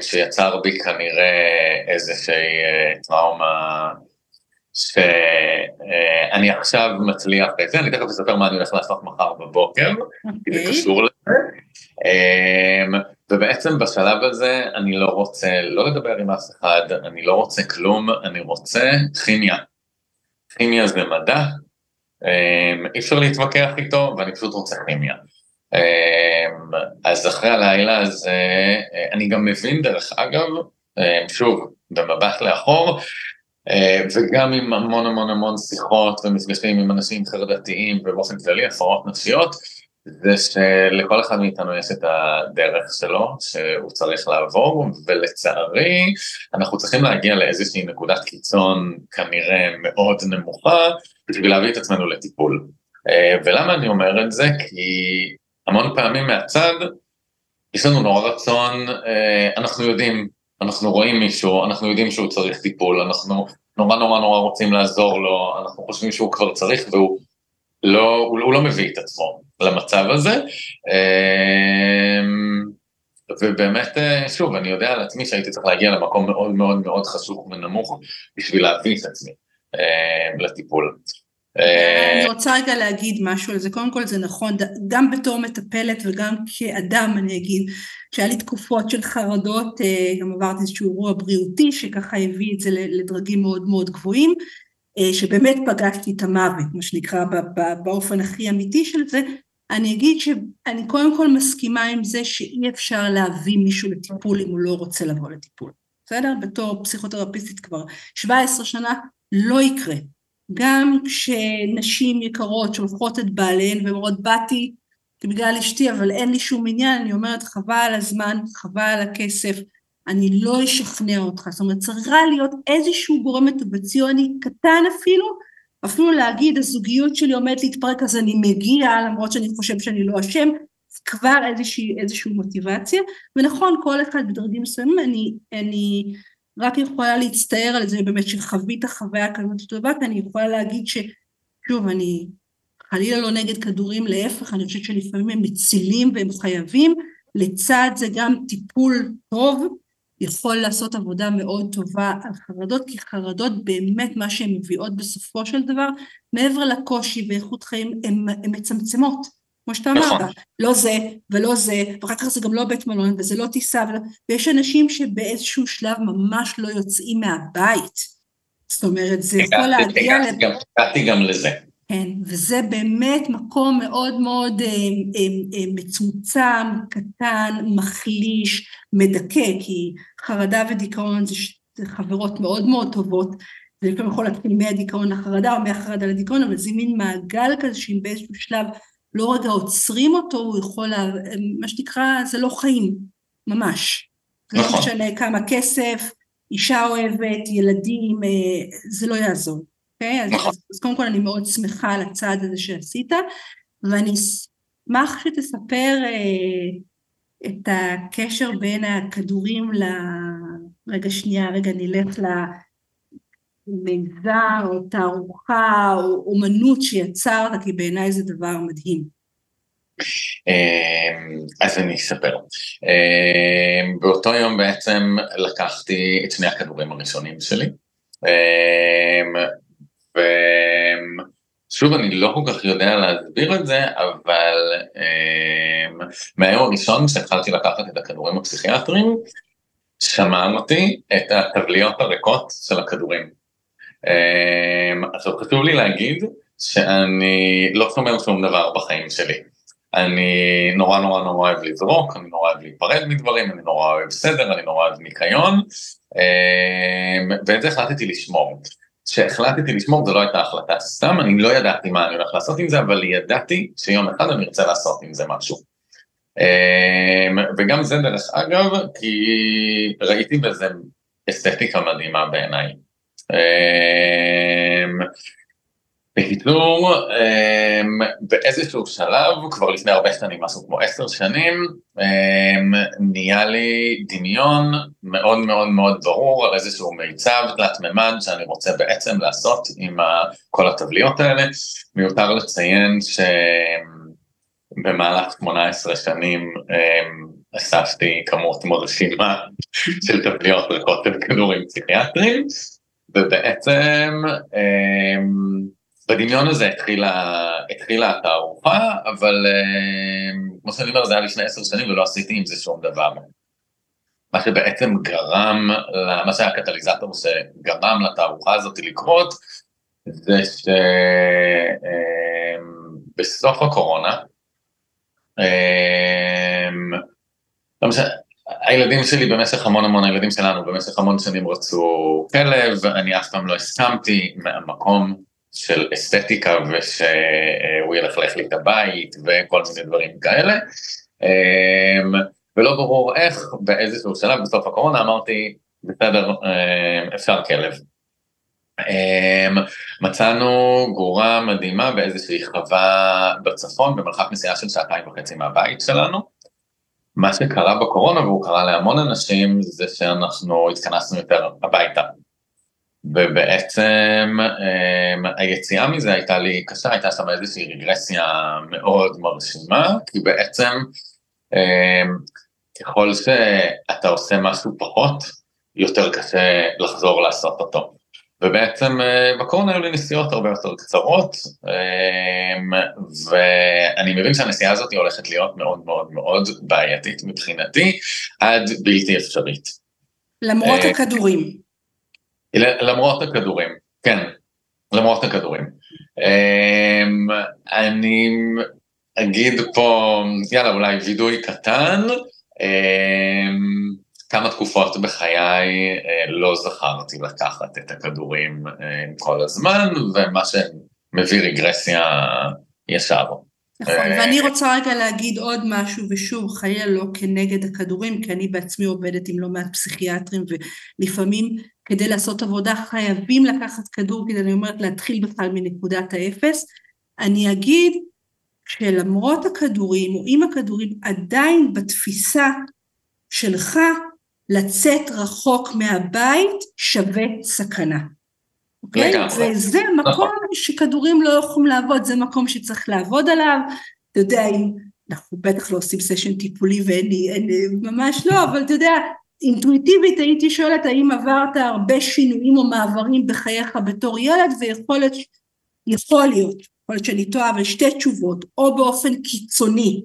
שיצר בי כנראה איזושהי אה, טראומה שאני עכשיו מצליח את זה, אני תכף אספר מה אני הולך לעשות מחר בבוקר, כי זה אוקיי. קשור לזה. אמ, ובעצם בשלב הזה אני לא רוצה לא לדבר עם אף אחד, אני לא רוצה כלום, אני רוצה כימיה. כימיה זה מדע, אמ, אי אפשר להתווכח איתו, ואני פשוט רוצה כימיה. אמ, אז אחרי הלילה הזה, אה, אני גם מבין דרך אגב, שוב, במבט לאחור, וגם עם המון המון המון שיחות ומפגשים עם אנשים חרדתיים ובאופן כללי הפרעות נפשיות, זה שלכל אחד מאיתנו יש את הדרך שלו שהוא צריך לעבור, ולצערי אנחנו צריכים להגיע לאיזושהי נקודת קיצון כנראה מאוד נמוכה בשביל להביא את עצמנו לטיפול. אה, ולמה אני אומר את זה? כי המון פעמים מהצד יש לנו נורא רצון, אה, אנחנו יודעים אנחנו רואים מישהו, אנחנו יודעים שהוא צריך טיפול, אנחנו נורא נורא נורא רוצים לעזור לו, אנחנו חושבים שהוא כבר צריך והוא לא, הוא, הוא לא מביא את עצמו למצב הזה. אמ, ובאמת, אה, שוב, אני יודע על עצמי שהייתי צריך להגיע למקום מאוד מאוד מאוד חשוך ונמוך בשביל להביא את עצמי אמ, לטיפול. אני רוצה רגע להגיד משהו על זה, קודם כל זה נכון, גם בתור מטפלת וגם כאדם אני אגיד, שהיה לי תקופות של חרדות, אה, גם עברתי איזשהו אירוע בריאותי שככה הביא את זה לדרגים מאוד מאוד גבוהים, אה, שבאמת פגשתי את המוות, מה שנקרא באופן הכי אמיתי של זה, אני אגיד שאני קודם כל מסכימה עם זה שאי אפשר להביא מישהו לטיפול אם הוא לא רוצה לבוא לטיפול, בסדר? בתור פסיכותרפיסטית כבר 17 שנה, לא יקרה. גם כשנשים יקרות שולחות את בעליהן ואומרות באתי בגלל אשתי אבל אין לי שום עניין, אני אומרת חבל על הזמן, חבל על הכסף, אני לא אשכנע אותך, זאת אומרת צריכה להיות איזשהו גורם מוטיבציוני קטן אפילו, אפילו להגיד הזוגיות שלי עומדת להתפרק אז אני מגיע למרות שאני חושב שאני לא אשם, כבר איזושהי, איזושהי מוטיבציה, ונכון כל אחד בדרגים מסוימים, אני, אני רק יכולה להצטער על זה באמת שחווית חוויה כזאת טובה, כי אני יכולה להגיד ששוב, אני חלילה לא נגד כדורים, להפך, אני חושבת שלפעמים הם מצילים והם חייבים, לצד זה גם טיפול טוב, יכול לעשות עבודה מאוד טובה על חרדות, כי חרדות באמת מה שהן מביאות בסופו של דבר, מעבר לקושי ואיכות חיים, הן מצמצמות. כמו שאתה אמרת, נכון. לא זה ולא זה, ואחר כך זה גם לא בית מלון וזה לא טיסה, ולא... ויש אנשים שבאיזשהו שלב ממש לא יוצאים מהבית. זאת אומרת, זה יכול להגיע... הגעתי גם לזה. כן, וזה באמת מקום מאוד מאוד אה, אה, אה, מצומצם, קטן, מחליש, מדכא, כי חרדה ודיכאון זה, חברות מאוד מאוד טובות, זה לפעמים יכול להתחיל מהדיכאון לחרדה או מהחרדה לדיכאון, אבל זה מין מעגל כזה שאם באיזשהו שלב לא רגע עוצרים אותו, הוא יכול, לה, מה שנקרא, זה לא חיים, ממש. לא נכון. לא משנה כמה כסף, אישה אוהבת, ילדים, זה לא יעזור. אוקיי? אז, נכון. אז קודם כל אני מאוד שמחה על הצעד הזה שעשית, ואני אשמח שתספר אה, את הקשר בין הכדורים ל... רגע שנייה, רגע נלך למיזר או תערוכה או אומנות שיצרת, כי בעיניי זה דבר מדהים. אמ, אז אני אספר. אמ, באותו יום בעצם לקחתי את שני הכדורים הראשונים שלי. אמ, ושוב, אני לא כל כך יודע להסביר את זה, אבל um, מהיום הראשון שהתחלתי לקחת את הכדורים הפסיכיאטריים, שמעתי את התבליות הריקות של הכדורים. Um, עכשיו חשוב לי להגיד שאני לא שומר שום דבר בחיים שלי. אני נורא נורא נורא אוהב לזרוק, אני נורא אוהב להיפרד מדברים, אני נורא אוהב סדר, אני נורא אוהב ניקיון, ואת זה החלטתי לשמור. כשהחלטתי לשמור זו לא הייתה החלטה סתם, אני לא ידעתי מה אני הולך לעשות עם זה, אבל ידעתי שיום אחד אני ארצה לעשות עם זה משהו. אמ, וגם זה דרך אגב, כי ראיתי בזה אסתטיקה מדהימה בעיניי. בקיצור, אמ, באיזשהו שלב, כבר לפני הרבה שנים, משהו כמו עשר שנים, אמ, נהיה לי דמיון מאוד מאוד מאוד ברור על איזשהו מיצב תלת מימד שאני רוצה בעצם לעשות עם כל התבליות האלה. מיותר לציין שבמהלך 18 שנים אמ, אספתי כמות מרשימה של תבליות ריקות של כדורים פסיכיאטריים, ובעצם בדמיון הזה התחילה, התחילה התערוכה, אבל uh, כמו שאני אומר, זה היה לפני עשר שנים ולא עשיתי עם זה שום דבר. מה שבעצם גרם, מה שהיה הקטליזטור שגרם לתערוכה הזאת לקרות, זה שבסוף אה, הקורונה, אה, לא משנה, הילדים שלי במשך המון המון, הילדים שלנו במשך המון שנים רצו כלב, אני אף פעם לא הסכמתי מהמקום של אסתטיקה ושהוא ילכלך לי את הבית וכל מיני דברים כאלה. אמ, ולא ברור איך, באיזשהו שלב בסוף הקורונה אמרתי, בסדר, אמ, אפשר כלב. אמ, מצאנו גורה מדהימה באיזושהי חווה בצפון, במרחק נסיעה של שעתיים וחצי מהבית שלנו. מה שקרה בקורונה, והוא קרה להמון אנשים, זה שאנחנו התכנסנו יותר הביתה. ובעצם um, היציאה מזה הייתה לי קשה, הייתה שם איזושהי רגרסיה מאוד מרשימה, כי בעצם um, ככל שאתה עושה משהו פחות, יותר קשה לחזור לעשות אותו. ובעצם uh, בקורונה היו לי נסיעות הרבה יותר קצרות, um, ואני מבין שהנסיעה הזאת הולכת להיות מאוד מאוד מאוד בעייתית מבחינתי, עד בלתי אפשרית. למרות הכדורים. למרות הכדורים, כן, למרות הכדורים. אמ, אני אגיד פה, יאללה, אולי וידוי קטן, אמ, כמה תקופות בחיי אה, לא זכרתי לקחת את הכדורים אה, כל הזמן, ומה שמביא רגרסיה ישר. נכון, אה, ואני רוצה רגע להגיד עוד משהו, ושוב, חיה לא כנגד הכדורים, כי אני בעצמי עובדת עם לא מעט פסיכיאטרים, ולפעמים כדי לעשות עבודה חייבים לקחת כדור, כדי, אני אומרת, להתחיל בכלל מנקודת האפס. אני אגיד שלמרות הכדורים, או עם הכדורים, עדיין בתפיסה שלך, לצאת רחוק מהבית שווה סכנה. אוקיי? וזה מקום נכון. שכדורים לא יכולים לעבוד, זה מקום שצריך לעבוד עליו. אתה יודע, אם, אנחנו בטח לא עושים סשן טיפולי ואין לי, אין, ממש לא, אבל אתה יודע, אינטואיטיבית הייתי שואלת האם עברת הרבה שינויים או מעברים בחייך בתור ילד, ויכול להיות, יכול להיות, יכול להיות שאני טועה, אבל שתי תשובות, או באופן קיצוני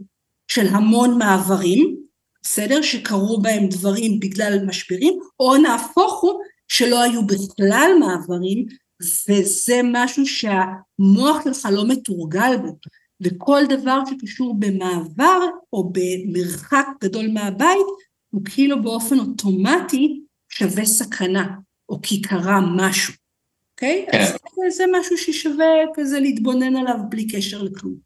של המון מעברים, בסדר? שקרו בהם דברים בגלל משברים, או נהפוך הוא שלא היו בכלל מעברים, וזה משהו שהמוח שלך לא מתורגל בו, וכל דבר שקשור במעבר או במרחק גדול מהבית, הוא כאילו באופן אוטומטי שווה סכנה, או כי קרה משהו, אוקיי? כן. אז זה משהו ששווה כזה להתבונן עליו בלי קשר לכלום.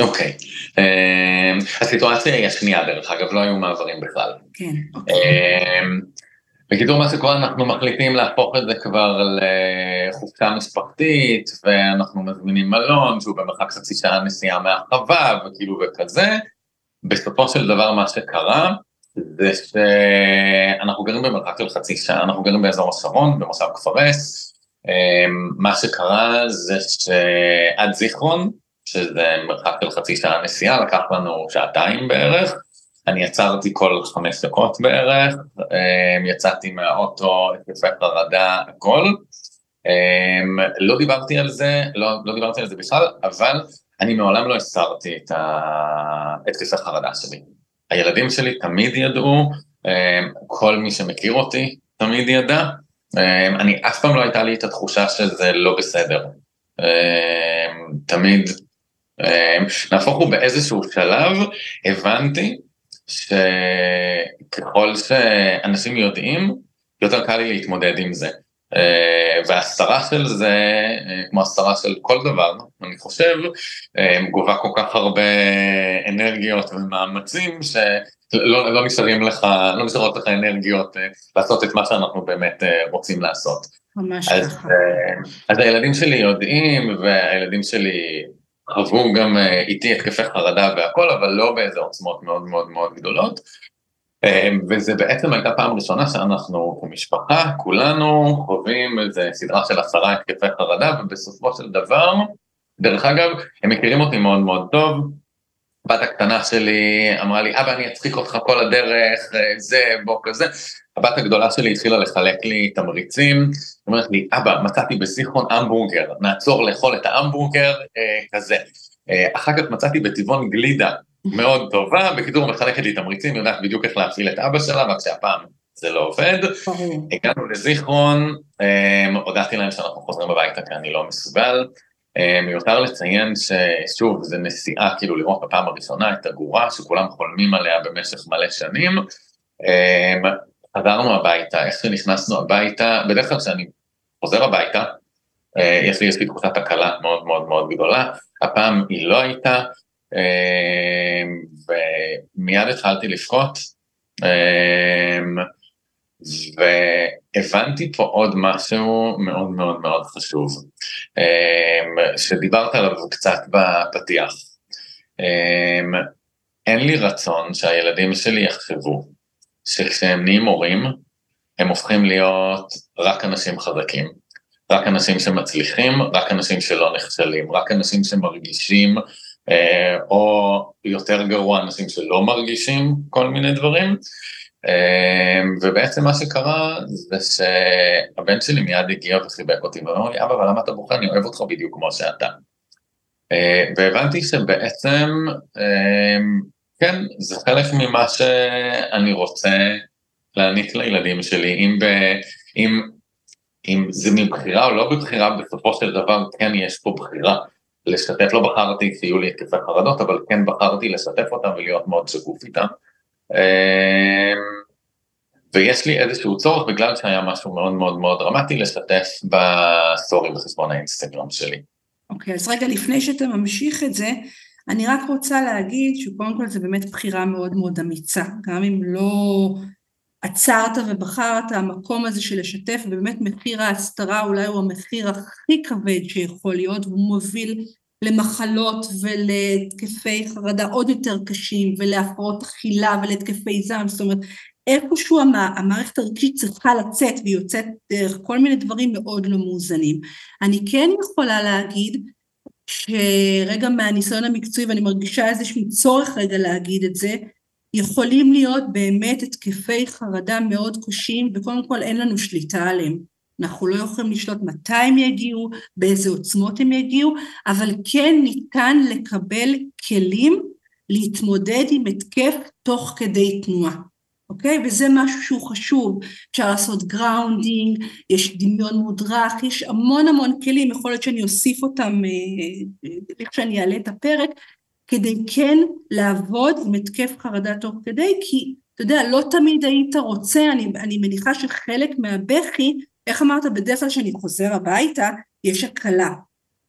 אוקיי, אמ, הסיטואציה היא השנייה דרך אגב, לא היו מעברים בכלל. כן, אוקיי. אמ, בקיצור מה שקורה אנחנו מחליטים להפוך את זה כבר לחופשה משפחתית ואנחנו מזמינים מלון שהוא במרחק חצי שעה נסיעה מהחווה וכאילו וכזה. בסופו של דבר מה שקרה זה שאנחנו גרים במרחק של חצי שעה, אנחנו גרים באזור השרון במושב כפרס. אמ, מה שקרה זה שעד זיכרון שזה מרחק של חצי שעה נסיעה, לקח לנו שעתיים בערך. אני עצרתי כל חמש דקות בערך, אמ, יצאתי מהאוטו, התקפי חרדה, הכל. אמ, לא דיברתי על זה, לא, לא דיברתי על זה בכלל, אבל אני מעולם לא הסרתי את התקפי חרדה שלי. הילדים שלי תמיד ידעו, אמ, כל מי שמכיר אותי תמיד ידע, אני אף פעם לא הייתה לי את התחושה שזה לא בסדר. תמיד נהפוך הוא באיזשהו שלב, הבנתי שככל שאנשים יודעים, יותר קל לי להתמודד עם זה. אמ, והסתרה של זה, כמו הסתרה של כל דבר, אני חושב, אמ, גובה כל כך הרבה אנרגיות ומאמצים, שלא לא נשארים לך, לא נשארות לך אנרגיות אה, לעשות את מה שאנחנו באמת אה, רוצים לעשות. ממש ככה. אז הילדים שלי יודעים, והילדים שלי חוו גם אה, איתי התקפי חרדה והכל, אבל לא באיזה עוצמות מאוד מאוד מאוד גדולות. אה, וזה בעצם הייתה פעם ראשונה שאנחנו כמשפחה, כולנו חווים איזה סדרה של עשרה התקפי חרדה, ובסופו של דבר, דרך אגב, הם מכירים אותי מאוד מאוד טוב, בת הקטנה שלי אמרה לי, אבא, אני אצחיק אותך כל הדרך, אה, זה, בוא כזה. הבת הגדולה שלי התחילה לחלק לי תמריצים, היא אומרת לי, אבא, מצאתי בסיכון המבורגר, נעצור לאכול את ההמבורגר אה, כזה. אה, אחר כך מצאתי בטבעון גלידה מאוד טובה, בקיצור מחלקת לי תמריצים, יודעת בדיוק איך להפעיל את אבא שלה, רק שהפעם זה לא עובד. הגענו לזיכרון, אה, הודעתי להם שאנחנו חוזרים הביתה כי אני לא מסוגל. אה, מיותר לציין ששוב, זה נסיעה כאילו לראות בפעם הראשונה את הגורה שכולם חולמים עליה במשך מלא שנים. אה, חזרנו הביתה, איך שנכנסנו הביתה, בדרך כלל כשאני חוזר הביתה, אה, יש לי איזושהי תחושת הקלה מאוד מאוד מאוד גדולה, הפעם היא לא הייתה, ומיד התחלתי לבכות, והבנתי פה עוד משהו מאוד מאוד מאוד חשוב, שדיברת עליו קצת בפתיח. אין לי רצון שהילדים שלי יחשבו שכשהם נהיים מורים, הם הופכים להיות רק אנשים חזקים, רק אנשים שמצליחים, רק אנשים שלא נכשלים, רק אנשים שמרגישים, אה, או יותר גרוע, אנשים שלא מרגישים כל מיני דברים. אמ, ובעצם מה שקרה זה שהבן שלי מיד הגיע וחיבק אותי ואמר לי, אבא, אבל למה אתה בוכה? אני אוהב אותך בדיוק כמו שאתה. אה, והבנתי שבעצם, אמ, כן, זה חלק ממה שאני רוצה להעניק לילדים שלי, אם, ב, אם, אם זה מבחירה או לא בבחירה, בסופו של דבר כן יש פה בחירה. לשתף, לא בחרתי שיהיו לי התקפי חרדות, אבל כן בחרתי לשתף אותם ולהיות מאוד שקוף איתם. אמ, ויש לי איזשהו צורך בגלל שהיה משהו מאוד מאוד מאוד דרמטי לשתף בסטורי בחשבון האינסטגרם שלי. אוקיי, okay, אז רגע לפני שאתה ממשיך את זה, אני רק רוצה להגיד שקודם כל זה באמת בחירה מאוד מאוד אמיצה, גם אם לא עצרת ובחרת, המקום הזה של לשתף, ובאמת מחיר ההסתרה אולי הוא המחיר הכי כבד שיכול להיות, והוא מוביל למחלות ולהתקפי חרדה עוד יותר קשים ולהפרעות אכילה ולהתקפי זעם, זאת אומרת איפשהו המערכת הרגשית צריכה לצאת והיא יוצאת דרך כל מיני דברים מאוד לא מאוזנים. אני כן יכולה להגיד שרגע מהניסיון המקצועי ואני מרגישה איזשהו צורך רגע להגיד את זה, יכולים להיות באמת התקפי חרדה מאוד קשים וקודם כל אין לנו שליטה עליהם. אנחנו לא יכולים לשלוט מתי הם יגיעו, באיזה עוצמות הם יגיעו, אבל כן ניתן לקבל כלים להתמודד עם התקף תוך כדי תנועה, אוקיי? וזה משהו שהוא חשוב. אפשר לעשות grounding, יש דמיון מודרך, יש המון המון כלים, יכול להיות שאני אוסיף אותם איך שאני אעלה את הפרק, כדי כן לעבוד עם התקף חרדה תוך כדי, כי אתה יודע, לא תמיד היית רוצה, אני, אני מניחה שחלק מהבכי, איך אמרת, בדרך כלל כשאני חוזר הביתה, יש הקלה.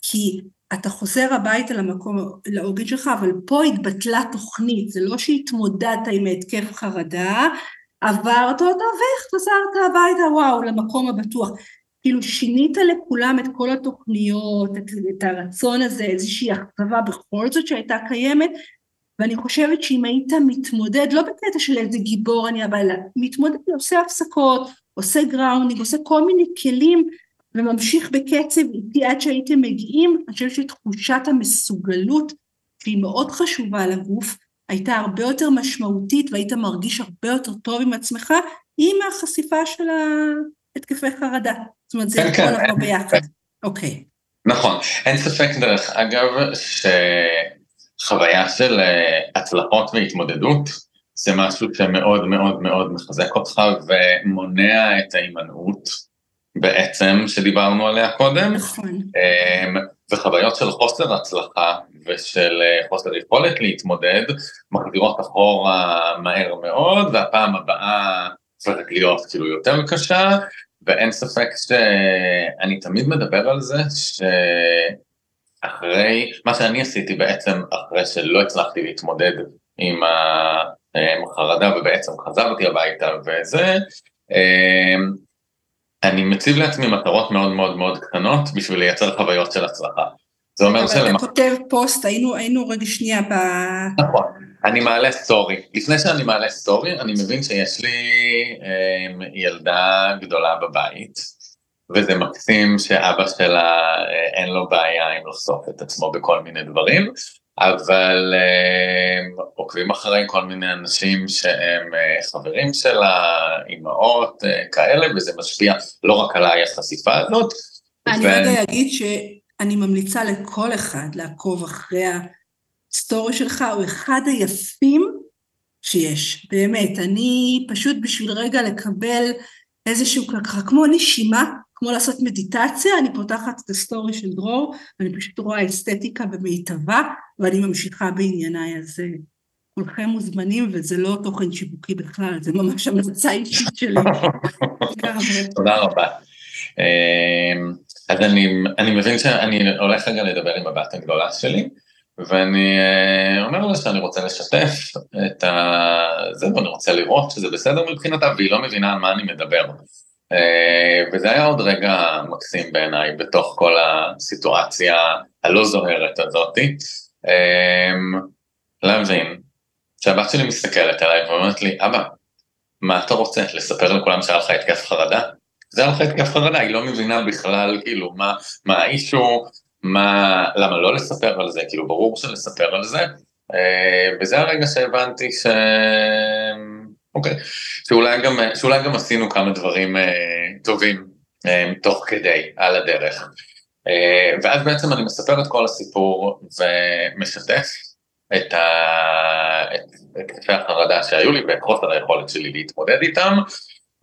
כי אתה חוזר הביתה למקום, לעוגן שלך, אבל פה התבטלה תוכנית, זה לא שהתמודדת עם התקף חרדה, עברת אותו וחזרת הביתה, וואו, למקום הבטוח. כאילו שינית לכולם את כל התוכניות, את, את הרצון הזה, איזושהי אכזבה בכל זאת שהייתה קיימת, ואני חושבת שאם היית מתמודד, לא בקטע של איזה גיבור אני אלא מתמודד, עושה הפסקות, עושה grounding, עושה כל מיני כלים, וממשיך בקצב איתי עד שהייתם מגיעים, אני חושבת שתחושת המסוגלות, שהיא מאוד חשובה לגוף, הייתה הרבה יותר משמעותית והיית מרגיש הרבה יותר טוב עם עצמך, עם החשיפה של התקפי חרדה. זאת אומרת, זה כן, יכול כן, לבוא ביחד. אוקיי. נכון, אין ספק דרך אגב, שחוויה של אה, הצלחות והתמודדות, זה משהו שמאוד מאוד מאוד מחזק אותך ומונע את ההימנעות בעצם שדיברנו עליה קודם, נכון. אמ, וחוויות של חוסר הצלחה ושל אה, חוסר יכולת להתמודד מחזירות אחורה מהר מאוד והפעם הבאה הופכת להיות כאילו יותר קשה ואין ספק שאני תמיד מדבר על זה שאחרי, מה שאני עשיתי בעצם אחרי שלא הצלחתי להתמודד עם החרדה ובעצם חזרתי הביתה וזה, אמ, אני מציב לעצמי מטרות מאוד מאוד מאוד קטנות בשביל לייצר חוויות של הצלחה. זה אומר שלמה... אבל אתה כותב פוסט, היינו, היינו רגע שנייה ב... נכון, אני מעלה סטורי. לפני שאני מעלה סטורי, אני מבין שיש לי אה, ילדה גדולה בבית, וזה מקסים שאבא שלה אה, אין לו בעיה עם לחשוף את עצמו בכל מיני דברים, אבל אה, עוקבים אחרי כל מיני אנשים שהם אה, חברים שלה, אימהות אה, כאלה, וזה משפיע לא רק עליי החשיפה הזאת. אני ו... רגע אגיד שאני ממליצה לכל אחד לעקוב אחרי הסטורי שלך, הוא אחד היפים שיש, באמת. אני פשוט בשביל רגע לקבל איזשהו ככה, כמו נשימה, כמו לעשות מדיטציה, אני פותחת את הסטורי של דרור, ואני פשוט רואה אסתטיקה במיטבה, ואני ממשיכה בענייניי, אז אה, כולכם מוזמנים, וזה לא תוכן שיווקי בכלל, זה ממש המלצה אישית שלי. <laughs> תודה רבה. אמ, אז אני, אני מבין שאני הולך רגע לדבר עם הבת הגדולה שלי, ואני אה, אומר לה שאני רוצה לשתף את ה... זה, ואני רוצה לראות שזה בסדר מבחינתה, והיא לא מבינה על מה אני מדבר. אה, וזה היה עוד רגע מקסים בעיניי בתוך כל הסיטואציה הלא זוהרת הזאתי. אמ, להבין שהבת שלי מסתכלת עליי ואומרת לי, אבא, מה אתה רוצה? לספר לכולם שהיה לך התקף חרדה? זה היה לך התקף חרדה, היא לא מבינה בכלל כאילו מה, מה האישו, מה, למה לא לספר על זה, כאילו ברור שלספר על זה, אה, וזה הרגע שהבנתי ש... אוקיי, שאולי גם, שאולי גם עשינו כמה דברים אה, טובים אה, תוך כדי, על הדרך. אה, ואז בעצם אני מספר את כל הסיפור ומשתף את התקפי החרדה שהיו לי ואת חוסר היכולת שלי להתמודד איתם.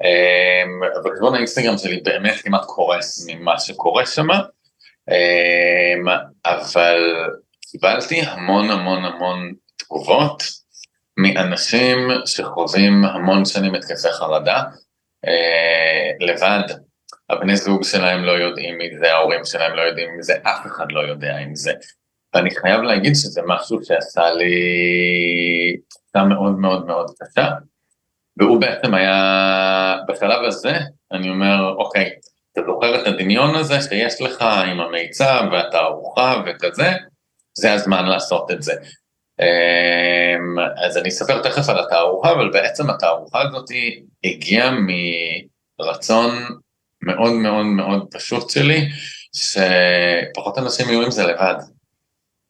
אה, וחשבון האינסטגרם שלי באמת כמעט קורס ממה שקורה שם, אה, אבל קיבלתי המון המון המון תגובות מאנשים שחווים המון שנים התקפי חרדה לבד. הבני זוג שלהם לא יודעים מי זה, ההורים שלהם לא יודעים מי זה, אף אחד לא יודע עם זה. ואני חייב להגיד שזה משהו שעשה לי תחושה מאוד מאוד מאוד קשה. והוא בעצם היה, בשלב הזה, אני אומר, אוקיי, אתה זוכר את הדמיון הזה שיש לך עם המיצב והתערוכה וכזה, זה הזמן לעשות את זה. אמ, אז אני אספר תכף על התערוכה, אבל בעצם התערוכה הזאת הגיעה מרצון מאוד מאוד מאוד פשוט שלי, שפחות אנשים יהיו עם זה לבד.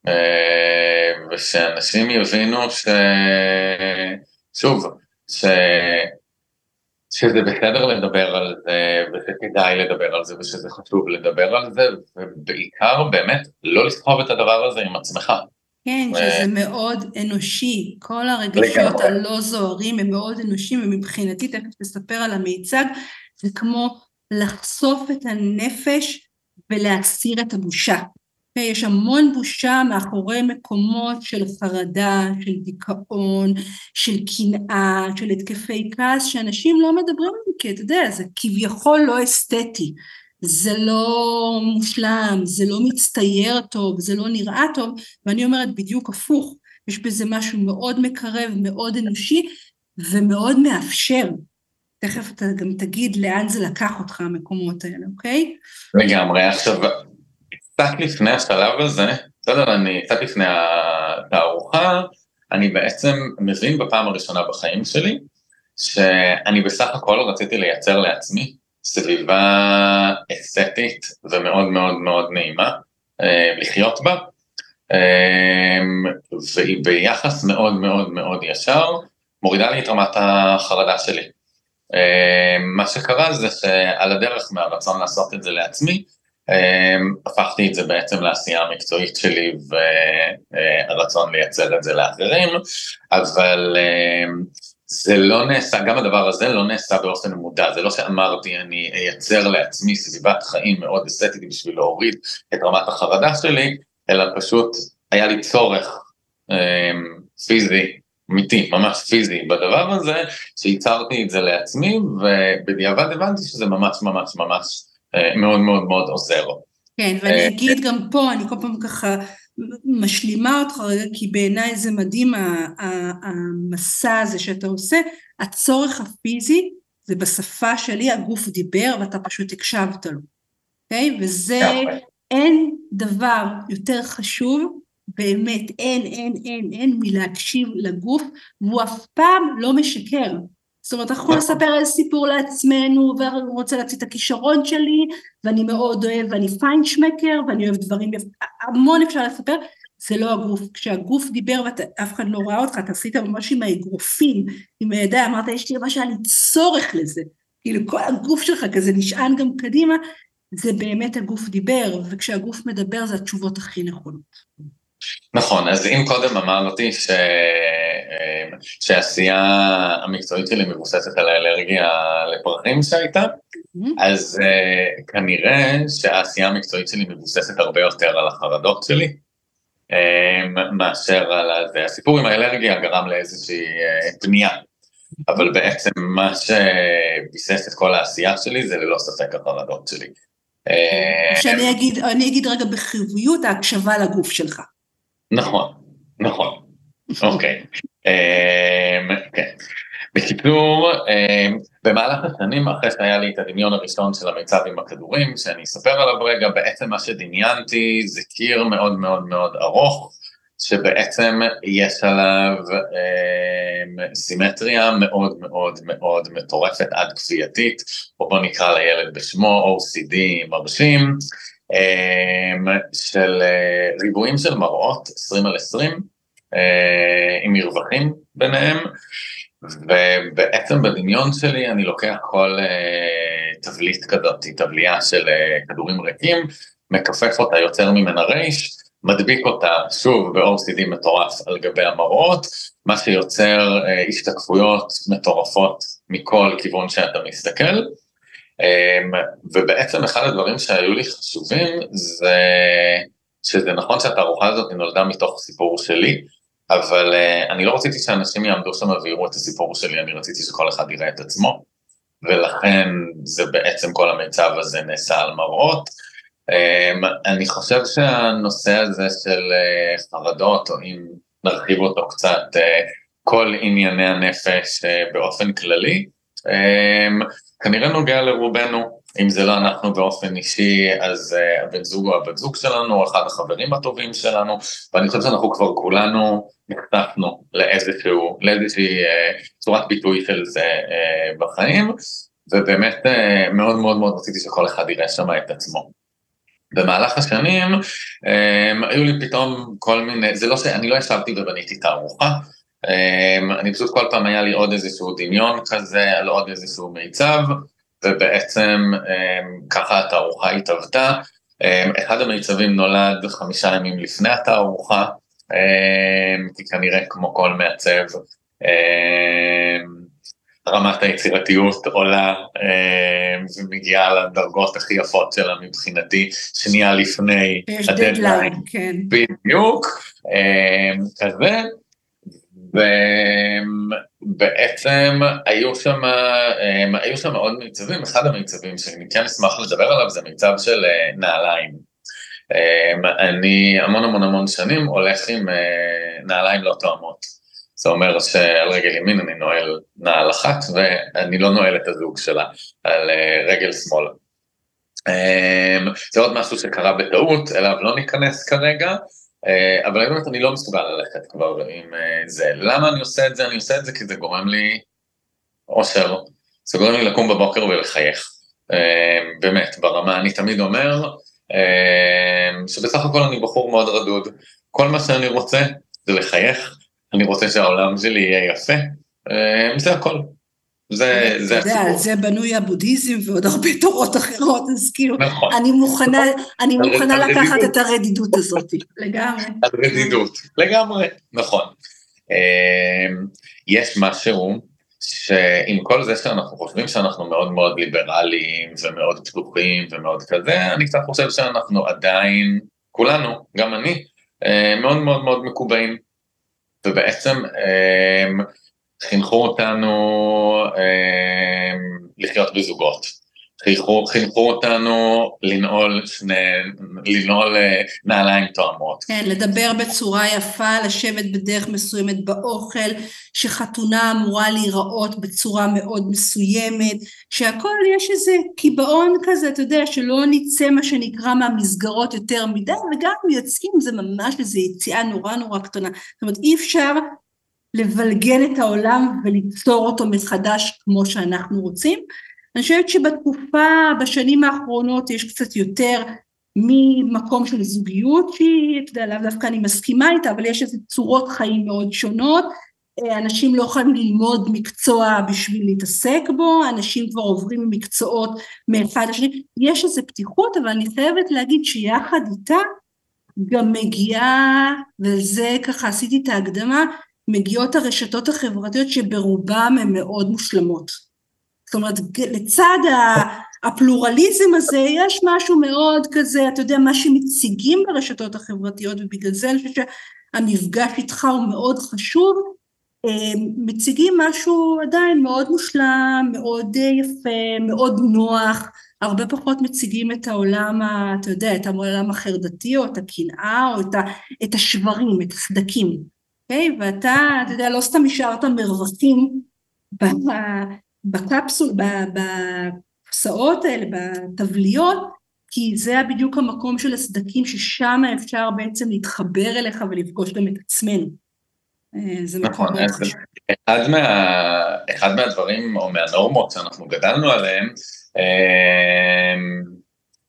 אה, ושאנשים יבינו ש... שוב, ש... שזה בסדר לדבר על זה, ושכדאי לדבר על זה, ושזה חשוב לדבר על זה, ובעיקר באמת לא לסחוב את הדבר הזה עם עצמך. כן, שזה מאוד אנושי, כל הרגשות הלא זוהרים הם מאוד אנושיים, ומבחינתי, תכף תספר על המיצג, זה כמו לחשוף את הנפש ולהסיר את הבושה. יש המון בושה מאחורי מקומות של חרדה, של דיכאון, של קנאה, של התקפי כעס, שאנשים לא מדברים עליהם, כי אתה יודע, זה כביכול לא אסתטי. זה לא מושלם, זה לא מצטייר טוב, זה לא נראה טוב, ואני אומרת בדיוק הפוך, יש בזה משהו מאוד מקרב, מאוד אנושי ומאוד מאפשר. תכף אתה גם תגיד לאן זה לקח אותך המקומות האלה, אוקיי? לגמרי, עכשיו, קצת לפני השלב הזה, בסדר, אני קצת לפני התערוכה, אני בעצם מבין בפעם הראשונה בחיים שלי, שאני בסך הכל רציתי לייצר לעצמי סביבה אסתטית ומאוד מאוד מאוד נעימה אה, לחיות בה, אה, והיא ביחס מאוד מאוד מאוד ישר מורידה לי את רמת החרדה שלי. אה, מה שקרה זה שעל הדרך מהרצון לעשות את זה לעצמי, הפכתי את זה בעצם לעשייה המקצועית שלי והרצון לייצר את זה לאחרים, אבל זה לא נעשה, גם הדבר הזה לא נעשה באופן מודע, זה לא שאמרתי אני אייצר לעצמי סביבת חיים מאוד אסתטית בשביל להוריד את רמת החרדה שלי, אלא פשוט היה לי צורך אה, פיזי, אמיתי, ממש פיזי בדבר הזה, שייצרתי את זה לעצמי, ובדיעבד הבנתי שזה ממש ממש ממש אה, מאוד מאוד מאוד עוזר. כן, ואני אה, אגיד גם פה, אני כל פעם ככה משלימה אותך רגע, כי בעיניי זה מדהים המסע הזה שאתה עושה, הצורך הפיזי זה בשפה שלי, הגוף דיבר ואתה פשוט הקשבת לו, אוקיי? Okay? וזה, אין דבר יותר חשוב, באמת, אין, אין, אין, אין מלהקשיב לגוף, והוא אף פעם לא משקר. זאת אומרת, אנחנו לספר איזה סיפור לעצמנו, ואני רוצה להציג את הכישרון שלי, ואני מאוד אוהב, ואני פיינשמקר, ואני אוהב דברים, המון אפשר לספר, זה לא הגוף. כשהגוף דיבר ואף אחד לא ראה אותך, אתה עשית ממש עם האגרופים, עם הידיים, אמרת, יש לי ממש היה לי צורך לזה. כאילו כל הגוף שלך כזה נשען גם קדימה, זה באמת הגוף דיבר, וכשהגוף מדבר זה התשובות הכי נכונות. נכון, אז אם קודם אמרתי ש... שהעשייה המקצועית שלי מבוססת על האלרגיה לפרחים שהייתה. אז uh, כנראה שהעשייה המקצועית שלי מבוססת הרבה יותר על החרדות שלי, um, מאשר על זה. הסיפור עם האלרגיה גרם לאיזושהי uh, פנייה, אבל בעצם מה שביסס את כל העשייה שלי זה ללא ספק החרדות שלי. שאני אגיד, אני אגיד רגע בחיוביות ההקשבה לגוף שלך. נכון, נכון, אוקיי. אמ, כן. בקיצור, אמ, במהלך השנים, אחרי שהיה לי את הדמיון הראשון של המיצב עם הכדורים, שאני אספר עליו רגע, בעצם מה שדמיינתי זה קיר מאוד מאוד מאוד ארוך, שבעצם יש עליו אה, סימטריה מאוד מאוד מאוד מטורפת עד כפייתית, או בוא נקרא לילד בשמו OCD מרשים, אה, של אה, ריבועים של מראות 20 על 20, אה, עם מרווחים ביניהם, ובעצם בדמיון שלי אני לוקח כל תבליט כזאת, תבלייה של כדורים ריקים, מכפף אותה, יוצר ממנה רייש, מדביק אותה שוב ב-OCD מטורף על גבי המראות, מה שיוצר השתקפויות מטורפות מכל כיוון שאתה מסתכל. אמ, ובעצם אחד הדברים שהיו לי חשובים זה שזה נכון שהתערוכה הזאת נולדה מתוך סיפור שלי, אבל uh, אני לא רציתי שאנשים יעמדו שם ויראו את הסיפור שלי, אני רציתי שכל אחד יראה את עצמו, ולכן זה בעצם כל המיצב הזה נעשה על מראות. Um, אני חושב שהנושא הזה של uh, חרדות, או אם נרחיב אותו קצת, uh, כל ענייני הנפש באופן כללי, um, כנראה נוגע לרובנו, אם זה לא אנחנו באופן אישי, אז uh, הבן זוג או הבת זוג שלנו, אחד החברים הטובים שלנו, ואני חושב שאנחנו כבר כולנו נחשפנו לאיזשהו, לאיזושהי uh, צורת ביטוי של זה uh, בחיים, ובאמת uh, מאוד מאוד מאוד רציתי שכל אחד יראה שם את עצמו. במהלך השנים um, היו לי פתאום כל מיני, זה לא שאני לא ישבתי ובניתי תערוכה, Um, אני פשוט כל פעם היה לי עוד איזשהו דמיון כזה על עוד איזשהו מיצב, ובעצם um, ככה התערוכה התהוותה. Um, אחד המיצבים נולד חמישה ימים לפני התערוכה, כי כנראה כמו כל מעצב, רמת היצירתיות עולה ומגיעה לדרגות הכי יפות שלה מבחינתי, שנייה לפני הדדליין, כן. בדיוק, כזה. ובעצם היו שם, היו שם עוד מיצבים, אחד המיצבים שאני כן אשמח לדבר עליו זה מיצב של אה, נעליים. אני המון המון המון שנים הולך עם אה, נעליים לא תואמות. זה אומר שעל רגל ימין אני נועל נעל אחת ואני לא נועל את הזוג שלה על אה, רגל שמאל. זה עוד משהו שקרה בטעות, אליו לא ניכנס כרגע, אה, אבל באמת אני לא מסוגל ללכת כבר עם אה, זה. למה אני עושה את זה? אני עושה את זה כי זה גורם לי אושר, זה גורם לי לקום בבוקר ולחייך. אה, באמת, ברמה, אני תמיד אומר שבסך הכל אני בחור מאוד רדוד. כל מה שאני רוצה זה לחייך, אני רוצה שהעולם שלי יהיה יפה, זה הכל. זה, זה הסיפור. אתה יודע, על זה בנוי הבודהיזם ועוד הרבה <laughs> תורות אחרות, אז כאילו, נכון. אני מוכנה, אני מוכנה לקחת את הרדידות הזאת, <laughs> לגמרי. הרדידות, לגמרי, נכון. אמ, יש משהו שעם כל זה שאנחנו חושבים שאנחנו מאוד מאוד ליברליים ומאוד פתוחים ומאוד כזה, אני קצת חושב שאנחנו עדיין, כולנו, גם אני, אה, מאוד מאוד מאוד מקובעים. ובעצם אמ, חינכו אותנו אה, לחיות בזוגות. חינכו, חינכו אותנו לנעול לנעול אה, נעליים תואמות. כן, לדבר בצורה יפה, לשבת בדרך מסוימת באוכל, שחתונה אמורה להיראות בצורה מאוד מסוימת, שהכל יש איזה קיבעון כזה, אתה יודע, שלא נצא מה שנקרא מהמסגרות יותר מדי, וגם אם יוצאים זה ממש איזו יציאה נורא נורא קטנה. זאת אומרת, אי אפשר לבלגן את העולם וליצור אותו מחדש כמו שאנחנו רוצים. אני חושבת שבתקופה, בשנים האחרונות יש קצת יותר ממקום של זוגיות שהיא, אתה יודע, לאו דווקא אני מסכימה איתה, אבל יש איזה צורות חיים מאוד שונות. אנשים לא יכולים ללמוד מקצוע בשביל להתעסק בו, אנשים כבר עוברים ממקצועות מאחד לשני, יש איזו פתיחות, אבל אני חייבת להגיד שיחד איתה גם מגיעה, וזה ככה עשיתי את ההקדמה, מגיעות הרשתות החברתיות שברובם הן מאוד מושלמות. זאת אומרת, לצד הפלורליזם הזה יש משהו מאוד כזה, אתה יודע, מה שמציגים ברשתות החברתיות, ובגלל זה אני חושבת שהמפגש איתך הוא מאוד חשוב, מציגים משהו עדיין מאוד מושלם, מאוד יפה, מאוד נוח, הרבה פחות מציגים את העולם, אתה יודע, את העולם החרדתי או את הקנאה או את השברים, את הסדקים. אוקיי? Okay? ואתה, אתה יודע, לא סתם השארת מרווחים בקפסול, בקופסאות האלה, בתבליות, כי זה היה בדיוק המקום של הסדקים ששם אפשר בעצם להתחבר אליך ולפגוש גם את עצמנו. אה, זה נכון, חשוב. אחד, מה, אחד מהדברים או מהנורמות שאנחנו גדלנו עליהן, אה,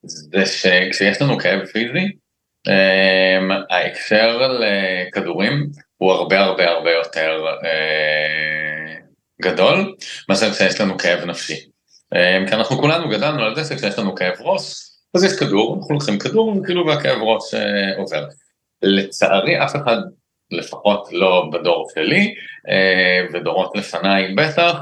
זה שכשיש לנו כאב פיזי, אה, ההקשר לכדורים הוא הרבה הרבה הרבה יותר אה, גדול, מאשר כשיש לנו כאב נפשי. אה, כי אנחנו כולנו גדלנו על זה שכשיש לנו כאב ראש, אז יש כדור, אנחנו לוקחים כדור וכאילו והכאב ראש אה, עובר. לצערי אף אחד, לפחות לא בדור שלי, אה, ודורות לפניי בטח,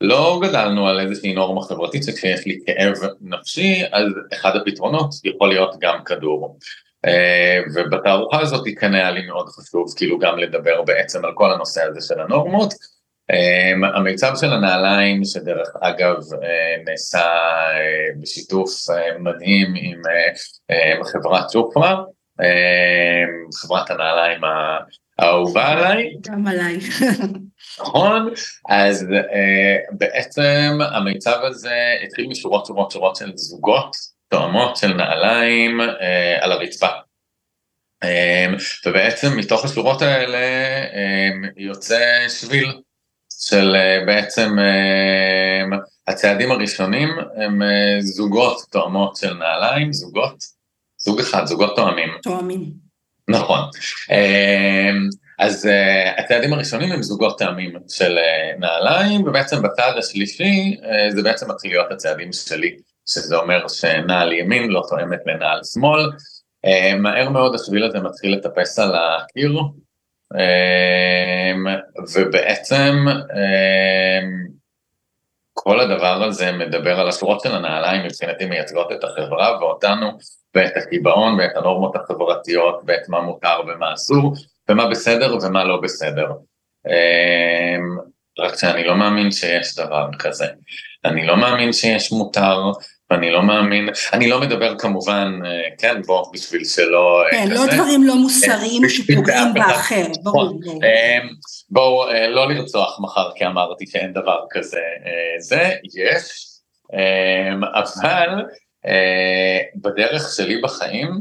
לא גדלנו על איזושהי נורמה חברתית שכשיש לי כאב נפשי, אז אחד הפתרונות יכול להיות גם כדור. אה, ובתערוכה הזאת כן היה לי מאוד חשוב כאילו גם לדבר בעצם על כל הנושא הזה של הנורמות. אה, המיצב של הנעליים שדרך אגב אה, נעשה בשיתוף מדהים עם חברת שופרה, חברת הנעליים האהובה עליי. גם עליי. <laughs> נכון, אז בעצם המיצב הזה התחיל משורות שורות שורות של זוגות תואמות של נעליים אה, על הרצפה. אה, ובעצם מתוך השורות האלה אה, יוצא שביל של אה, בעצם אה, הצעדים הראשונים הם אה, זוגות תואמות של נעליים, זוגות, זוג אחד, זוגות תואמים. תואמים. נכון. אה, אז uh, הצעדים הראשונים הם זוגות טעמים של uh, נעליים, ובעצם בצעד השלישי uh, זה בעצם מתחיל להיות הצעדים שלי שזה אומר שנעל ימין לא תואמת לנעל שמאל, מהר מאוד השביל הזה מתחיל לטפס על הקיר, ובעצם כל הדבר הזה מדבר על השורות של הנעליים, מבחינתי מייצגות את החברה ואותנו, ואת הקיבעון ואת הנורמות החברתיות, ואת מה מותר ומה אסור, ומה בסדר ומה לא בסדר. רק שאני לא מאמין שיש דבר כזה. אני לא מאמין שיש מותר, ואני לא מאמין, אני לא מדבר כמובן, אה, כן, בוא, בשביל שלא... אה, כן, לא כזה. לא דברים לא מוסריים אה, שפוגעים באחר, ברור. בואו לא לרצוח מחר כי אמרתי שאין דבר כזה, זה, יש, אבל בדרך שלי בחיים,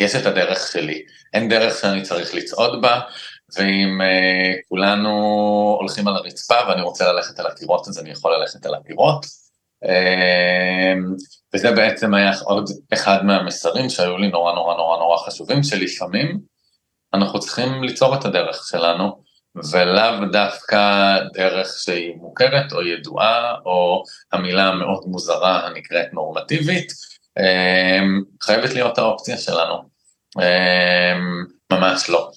יש את הדרך שלי. אין דרך שאני צריך לצעוד בה, ואם כולנו הולכים על הרצפה ואני רוצה ללכת על הקירות, אז אני יכול ללכת על הקירות. Uh, וזה בעצם היה עוד אחד מהמסרים שהיו לי נורא נורא נורא נורא חשובים, שלפעמים אנחנו צריכים ליצור את הדרך שלנו, ולאו דווקא דרך שהיא מוכרת או ידועה, או המילה המאוד מוזרה הנקראת נורמטיבית, uh, חייבת להיות האופציה שלנו. Uh, ממש לא.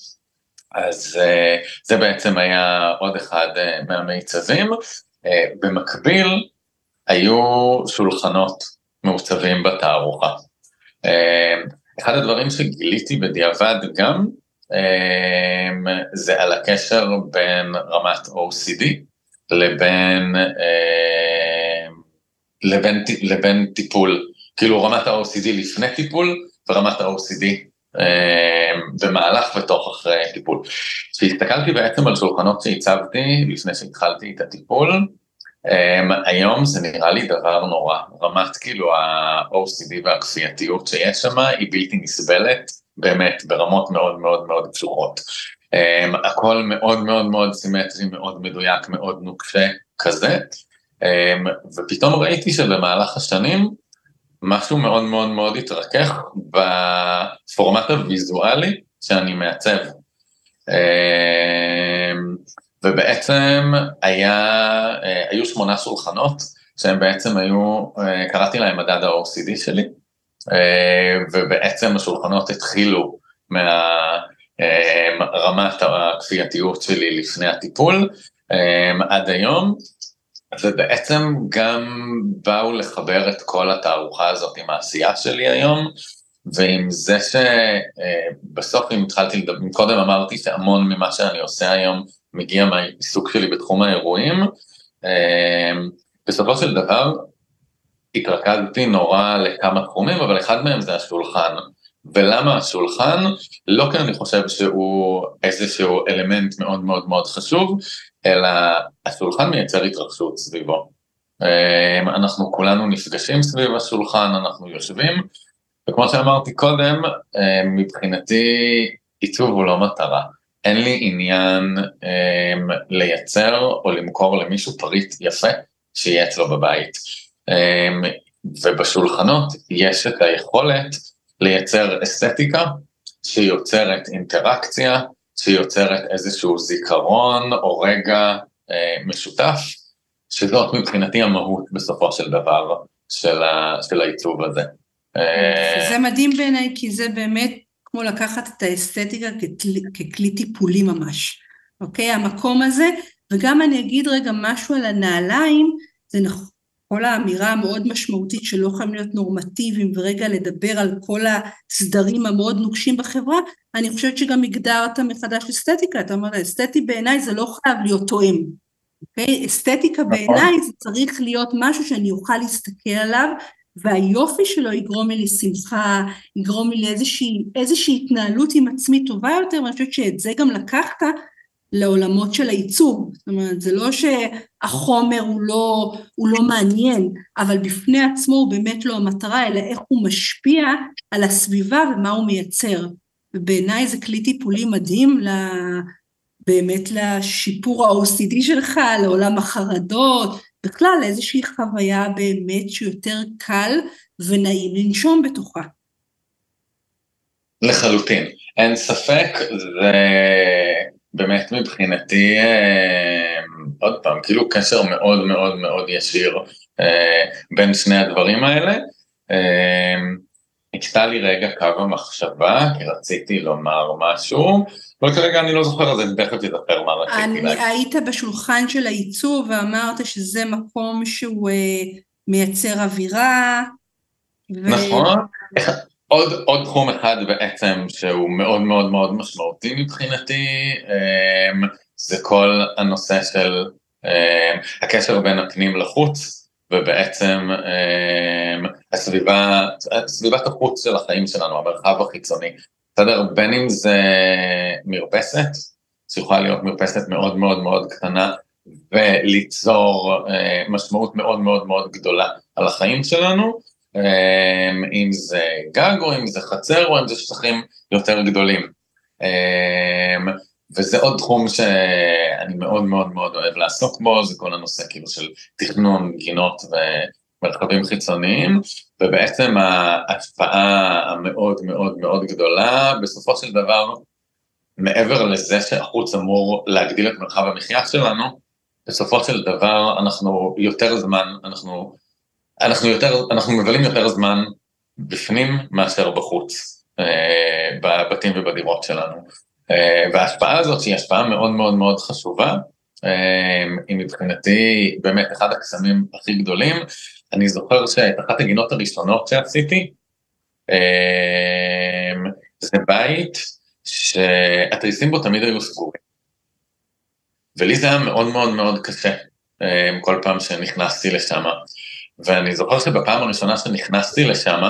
אז uh, זה בעצם היה עוד אחד uh, מהמיצבים. Uh, במקביל, היו שולחנות מעוצבים בתערוכה. Uh, אחד הדברים שגיליתי בדיעבד גם, uh, זה על הקשר בין רמת OCD לבין, uh, לבין, לבין טיפול, כאילו רמת ה-OCD לפני טיפול ורמת ה-OCD במהלך ותוך אחרי טיפול. כשהסתכלתי בעצם על שולחנות שהצבתי לפני שהתחלתי את הטיפול, היום זה נראה לי דבר נורא, רמת כאילו ה-OCD והכפייתיות שיש שם היא בלתי נסבלת, באמת ברמות מאוד מאוד מאוד קשורות. הכל מאוד מאוד מאוד סימטרי, מאוד מדויק, מאוד נוקשה כזה, ופתאום ראיתי שבמהלך השנים, משהו מאוד מאוד מאוד התרכך בפורמט הוויזואלי שאני מעצב. אמ, ובעצם היה, אה, היו שמונה שולחנות שהם בעצם היו, אה, קראתי להם מדד ה-OCD שלי, אה, ובעצם השולחנות התחילו מהרמת הכפייתיות שלי לפני הטיפול עד היום, ובעצם גם באו לחבר את כל התערוכה הזאת עם העשייה שלי היום, ועם זה שבסוף אם התחלתי לדבר, קודם אמרתי שהמון ממה שאני עושה היום מגיע מהעיסוק שלי בתחום האירועים, בסופו של דבר התרכזתי נורא לכמה תחומים, אבל אחד מהם זה השולחן. ולמה השולחן? לא כי אני חושב שהוא איזשהו אלמנט מאוד מאוד מאוד חשוב, אלא השולחן מייצר התרחשות סביבו. אמ, אנחנו כולנו נפגשים סביב השולחן, אנחנו יושבים, וכמו שאמרתי קודם, אמ, מבחינתי עיצוב הוא לא מטרה. אין לי עניין אמ, לייצר או למכור למישהו פריט יפה שיהיה אצלו בבית. ובשולחנות יש את היכולת לייצר אסתטיקה שיוצרת אינטראקציה, שיוצרת איזשהו זיכרון או רגע אה, משותף, שזאת מבחינתי המהות בסופו של דבר של, ה, של העיצוב הזה. אה, זה מדהים בעיניי, כי זה באמת כמו לקחת את האסתטיקה ככלי, ככלי טיפולי ממש, אוקיי? המקום הזה, וגם אני אגיד רגע משהו על הנעליים, זה נכון. כל האמירה המאוד משמעותית שלא יכולים להיות נורמטיביים ורגע לדבר על כל הסדרים המאוד נוקשים בחברה, אני חושבת שגם הגדרת מחדש אסתטיקה, אתה אומר, אסתטי בעיניי זה לא חייב להיות תואם, אוקיי? אסתטיקה נכון. בעיניי זה צריך להיות משהו שאני אוכל להסתכל עליו והיופי שלו יגרום לי לשמחה, יגרום לי לאיזושהי התנהלות עם עצמי טובה יותר, ואני חושבת שאת זה גם לקחת לעולמות של הייצוג, זאת אומרת זה לא שהחומר הוא לא, הוא לא מעניין, אבל בפני עצמו הוא באמת לא המטרה, אלא איך הוא משפיע על הסביבה ומה הוא מייצר. ובעיניי זה כלי טיפולי מדהים באמת לשיפור ה-OCD שלך, לעולם החרדות, בכלל לאיזושהי חוויה באמת שיותר קל ונעים לנשום בתוכה. לחלוטין, אין ספק, זה באמת מבחינתי, אה, עוד פעם, כאילו קשר מאוד מאוד מאוד ישיר אה, בין שני הדברים האלה. נקטע לי רגע קו המחשבה, כי רציתי לומר משהו, אבל כרגע אני לא זוכר, אז אני תכף אזכר מה רציתי להגיד. היית בשולחן של הייצור ואמרת שזה מקום שהוא אה, מייצר אווירה. ו... נכון, עוד, עוד תחום אחד בעצם שהוא מאוד מאוד מאוד משמעותי מבחינתי, אה, זה כל הנושא של אה, הקשר בין הפנים לחוץ. ובעצם אה, הסביבה, סביבת החוץ של החיים שלנו, המרחב החיצוני, בסדר? בין אם זה מרפסת, שיכולה להיות מרפסת מאוד מאוד מאוד קטנה, וליצור אה, משמעות מאוד מאוד מאוד גדולה על החיים שלנו, אה, אם זה גג או אם זה חצר או אם זה שטחים יותר גדולים. וזה עוד תחום שאני מאוד מאוד מאוד אוהב לעסוק בו, זה כל הנושא כאילו של תכנון גינות ומרחבים חיצוניים, ובעצם ההשפעה המאוד מאוד מאוד גדולה, בסופו של דבר, מעבר לזה שהחוץ אמור להגדיל את מרחב המחיה שלנו, בסופו של דבר אנחנו יותר זמן, אנחנו, אנחנו יותר, אנחנו מבלים יותר זמן בפנים מאשר בחוץ, אה, בבתים ובדירות שלנו. אה, וההשפעה הזאת שהיא השפעה מאוד מאוד מאוד חשובה, אה, היא מבחינתי באמת אחד הקסמים הכי גדולים. אני זוכר שאת אחת הגינות הראשונות שעשיתי, אה, זה בית שהתריסים בו תמיד היו סגורים. ולי זה היה מאוד מאוד מאוד קשה כל פעם שנכנסתי לשם. ואני זוכר שבפעם הראשונה שנכנסתי לשם,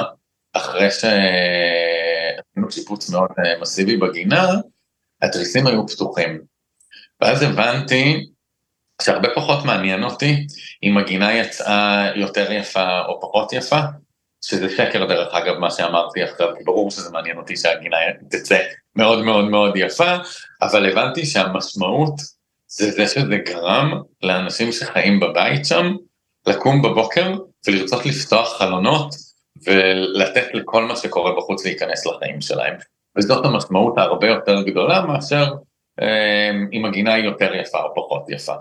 אחרי שעשינו שיפוץ מאוד מסיבי בגינה, התריסים היו פתוחים. ואז הבנתי שהרבה פחות מעניין אותי אם הגינה יצאה יותר יפה או פחות יפה, שזה שקר דרך אגב מה שאמרתי עכשיו, כי ברור שזה מעניין אותי שהגינה תצא מאוד מאוד מאוד יפה, אבל הבנתי שהמשמעות זה זה שזה גרם לאנשים שחיים בבית שם לקום בבוקר ולרצות לפתוח חלונות ולתת לכל מה שקורה בחוץ להיכנס לחיים שלהם. וזאת המשמעות הרבה יותר גדולה מאשר אה, אם הגינה היא יותר יפה או פחות יפה.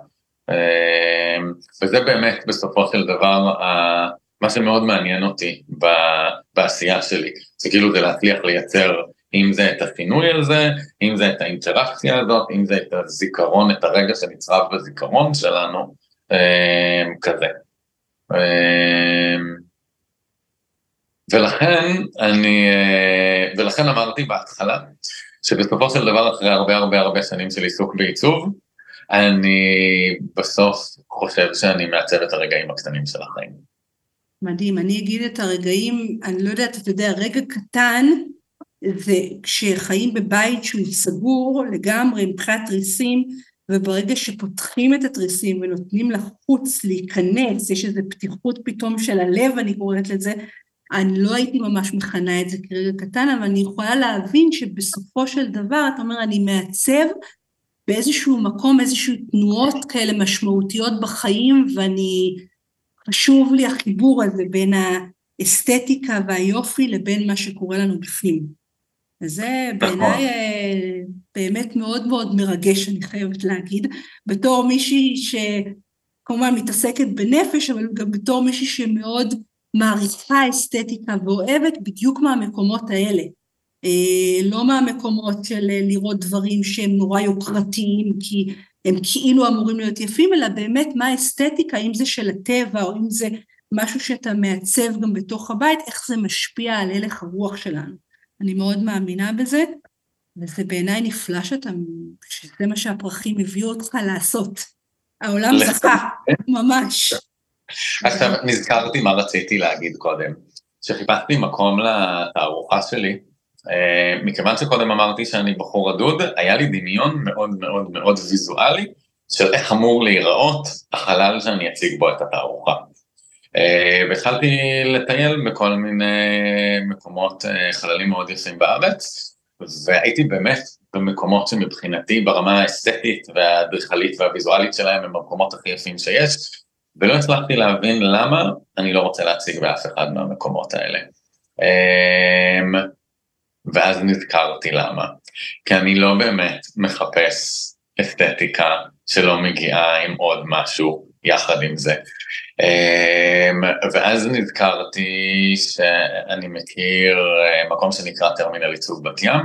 אה, וזה באמת בסופו של דבר מה שמאוד מעניין אותי בעשייה שלי, זה כאילו זה להצליח לייצר אם זה את השינוי הזה, אם זה את האינטראקציה הזאת, אם זה את הזיכרון, את הרגע שנצרב בזיכרון שלנו, אה, כזה. ולכן אני, אה, ולכן אמרתי בהתחלה, שבסופו של דבר אחרי הרבה הרבה הרבה שנים של עיסוק בעיצוב, אני בסוף חושב שאני מעצב את הרגעים הקטנים של החיים. מדהים, אני אגיד את הרגעים, אני לא יודעת, אתה יודע, רגע קטן זה כשחיים בבית שהוא סגור לגמרי מבחינת תריסים, וברגע שפותחים את התריסים ונותנים לחוץ להיכנס, יש איזו פתיחות פתאום של הלב, אני קוראת לזה, אני לא הייתי ממש מכנה את זה כרגע קטן, אבל אני יכולה להבין שבסופו של דבר, אתה אומר, אני מעצב באיזשהו מקום, איזשהו תנועות כאלה משמעותיות בחיים, ואני, חשוב לי החיבור הזה בין האסתטיקה והיופי לבין מה שקורה לנו בפנים. וזה בעיניי נכון. אה, באמת מאוד מאוד מרגש, אני חייבת להגיד, בתור מישהי שכמובן מתעסקת בנפש, אבל גם בתור מישהי שמאוד מעריכה אסתטיקה ואוהבת בדיוק מהמקומות האלה. אה, לא מהמקומות של אה, לראות דברים שהם נורא יוקרתיים כי הם כאילו אמורים להיות יפים, אלא באמת מה האסתטיקה, אם זה של הטבע או אם זה משהו שאתה מעצב גם בתוך הבית, איך זה משפיע על הלך הרוח שלנו. אני מאוד מאמינה בזה, וזה בעיניי נפלא שאתה, שזה מה שהפרחים הביאו אותך לעשות. העולם <laughs> זכה, ממש. עכשיו נזכרתי מה רציתי להגיד קודם, שחיפשתי מקום לתערוכה שלי, מכיוון שקודם אמרתי שאני בחור רדוד, היה לי דמיון מאוד מאוד מאוד ויזואלי של איך אמור להיראות החלל שאני אציג בו את התערוכה. אה, והתחלתי לטייל בכל מיני מקומות, אה, חללים מאוד יפים בארץ, והייתי באמת במקומות שמבחינתי ברמה האסתטית והאדריכלית והוויזואלית שלהם הם המקומות הכי יפים שיש, ולא הצלחתי להבין למה אני לא רוצה להציג באף אחד מהמקומות האלה. ואז נזכרתי למה. כי אני לא באמת מחפש אסתטיקה שלא מגיעה עם עוד משהו יחד עם זה. אמ, ואז נזכרתי שאני מכיר אה, מקום שנקרא טרמינל עיצוב בת ים,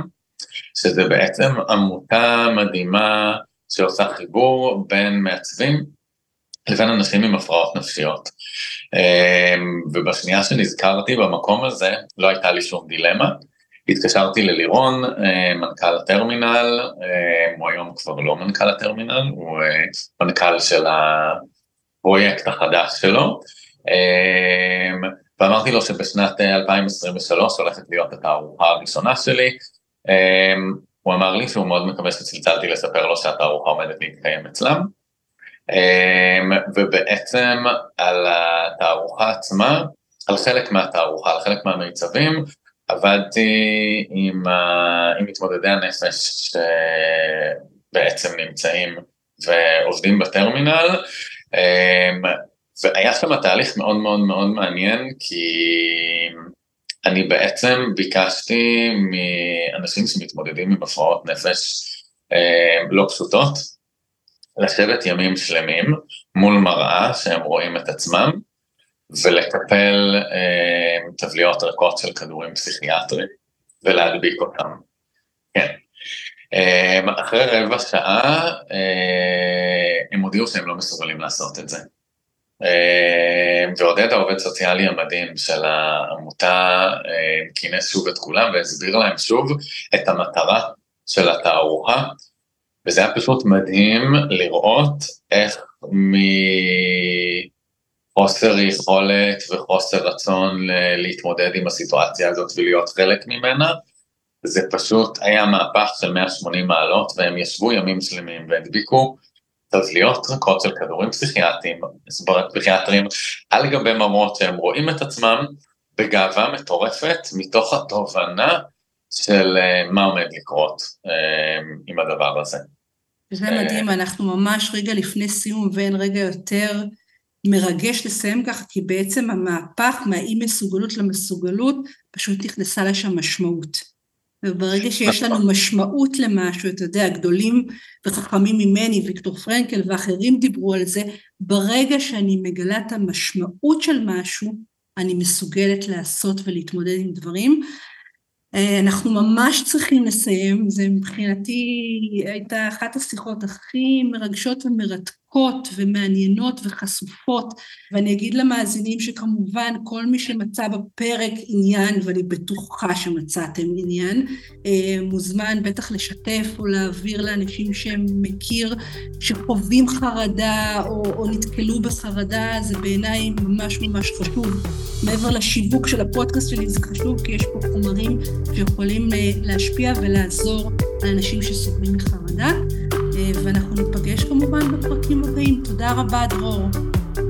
שזה בעצם עמותה מדהימה שעושה חיבור בין מעצבים לבין אנשים עם הפרעות נפשיות. אמ, ובשנייה שנזכרתי במקום הזה, לא הייתה לי שום דילמה. התקשרתי ללירון, אה, מנכ"ל הטרמינל, אה, הוא היום כבר לא מנכ"ל הטרמינל, הוא אה, מנכ"ל של הפרויקט החדש שלו, ואמרתי לו שבשנת 2023 הולכת להיות התערוכה הראשונה שלי, הוא אמר לי שהוא מאוד מקווה שצלצלתי לספר לו שהתערוכה עומדת להתקיים אצלם, ובעצם על התערוכה עצמה, על חלק מהתערוכה, על חלק מהמיצבים, עבדתי עם, ה... עם מתמודדי הנפש שבעצם נמצאים ועובדים בטרמינל, אמ, והיה שם תהליך מאוד מאוד מאוד מעניין, כי אני בעצם ביקשתי מאנשים שמתמודדים עם הפרעות נפש אמ, לא פשוטות, לשבת ימים שלמים מול מראה שהם רואים את עצמם, ולקפל אה, טבליות ריקות של כדורים פסיכיאטריים ולהדביק אותם. כן. אה, אחרי רבע שעה אה, הם הודיעו שהם לא מסוגלים לעשות את זה. ועודד העובד סוציאלי המדהים של העמותה כינס שוב את כולם והסביר להם שוב את המטרה של התערוכה, וזה היה פשוט מדהים לראות איך מ... חוסר יכולת וחוסר רצון להתמודד עם הסיטואציה הזאת ולהיות חלק ממנה. זה פשוט היה מהפך של 180 מעלות והם ישבו ימים שלמים והדביקו תזליות ריקות של כדורים פסיכיאטריים, פסיכיאטרים על גבי ממות שהם רואים את עצמם בגאווה מטורפת מתוך התובנה של אה, מה עומד לקרות אה, עם הדבר הזה. זה מדהים, אנחנו ממש רגע לפני סיום ואין רגע יותר מרגש לסיים ככה, כי בעצם המהפך מהאי מסוגלות למסוגלות, פשוט נכנסה לשם משמעות. וברגע שיש לנו משמעות למשהו, אתה יודע, גדולים וחכמים ממני, ויקטור פרנקל ואחרים דיברו על זה, ברגע שאני מגלה את המשמעות של משהו, אני מסוגלת לעשות ולהתמודד עם דברים. אה, אנחנו ממש צריכים לסיים, זה מבחינתי הייתה אחת השיחות הכי מרגשות ומרתקות. עמוקות ומעניינות וחשופות, ואני אגיד למאזינים שכמובן כל מי שמצא בפרק עניין, ואני בטוחה שמצאתם עניין, אה, מוזמן בטח לשתף או להעביר לאנשים שהם מכיר, שחווים חרדה או, או נתקלו בחרדה, זה בעיניי ממש ממש חשוב. מעבר לשיווק של הפודקאסט שלי זה חשוב, כי יש פה חומרים שיכולים אה, להשפיע ולעזור לאנשים שסובלים מחרדה. אה, ואנחנו ניפגש כמובן בפרקים הבאים. תודה רבה, דרור.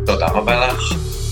תודה רבה לך.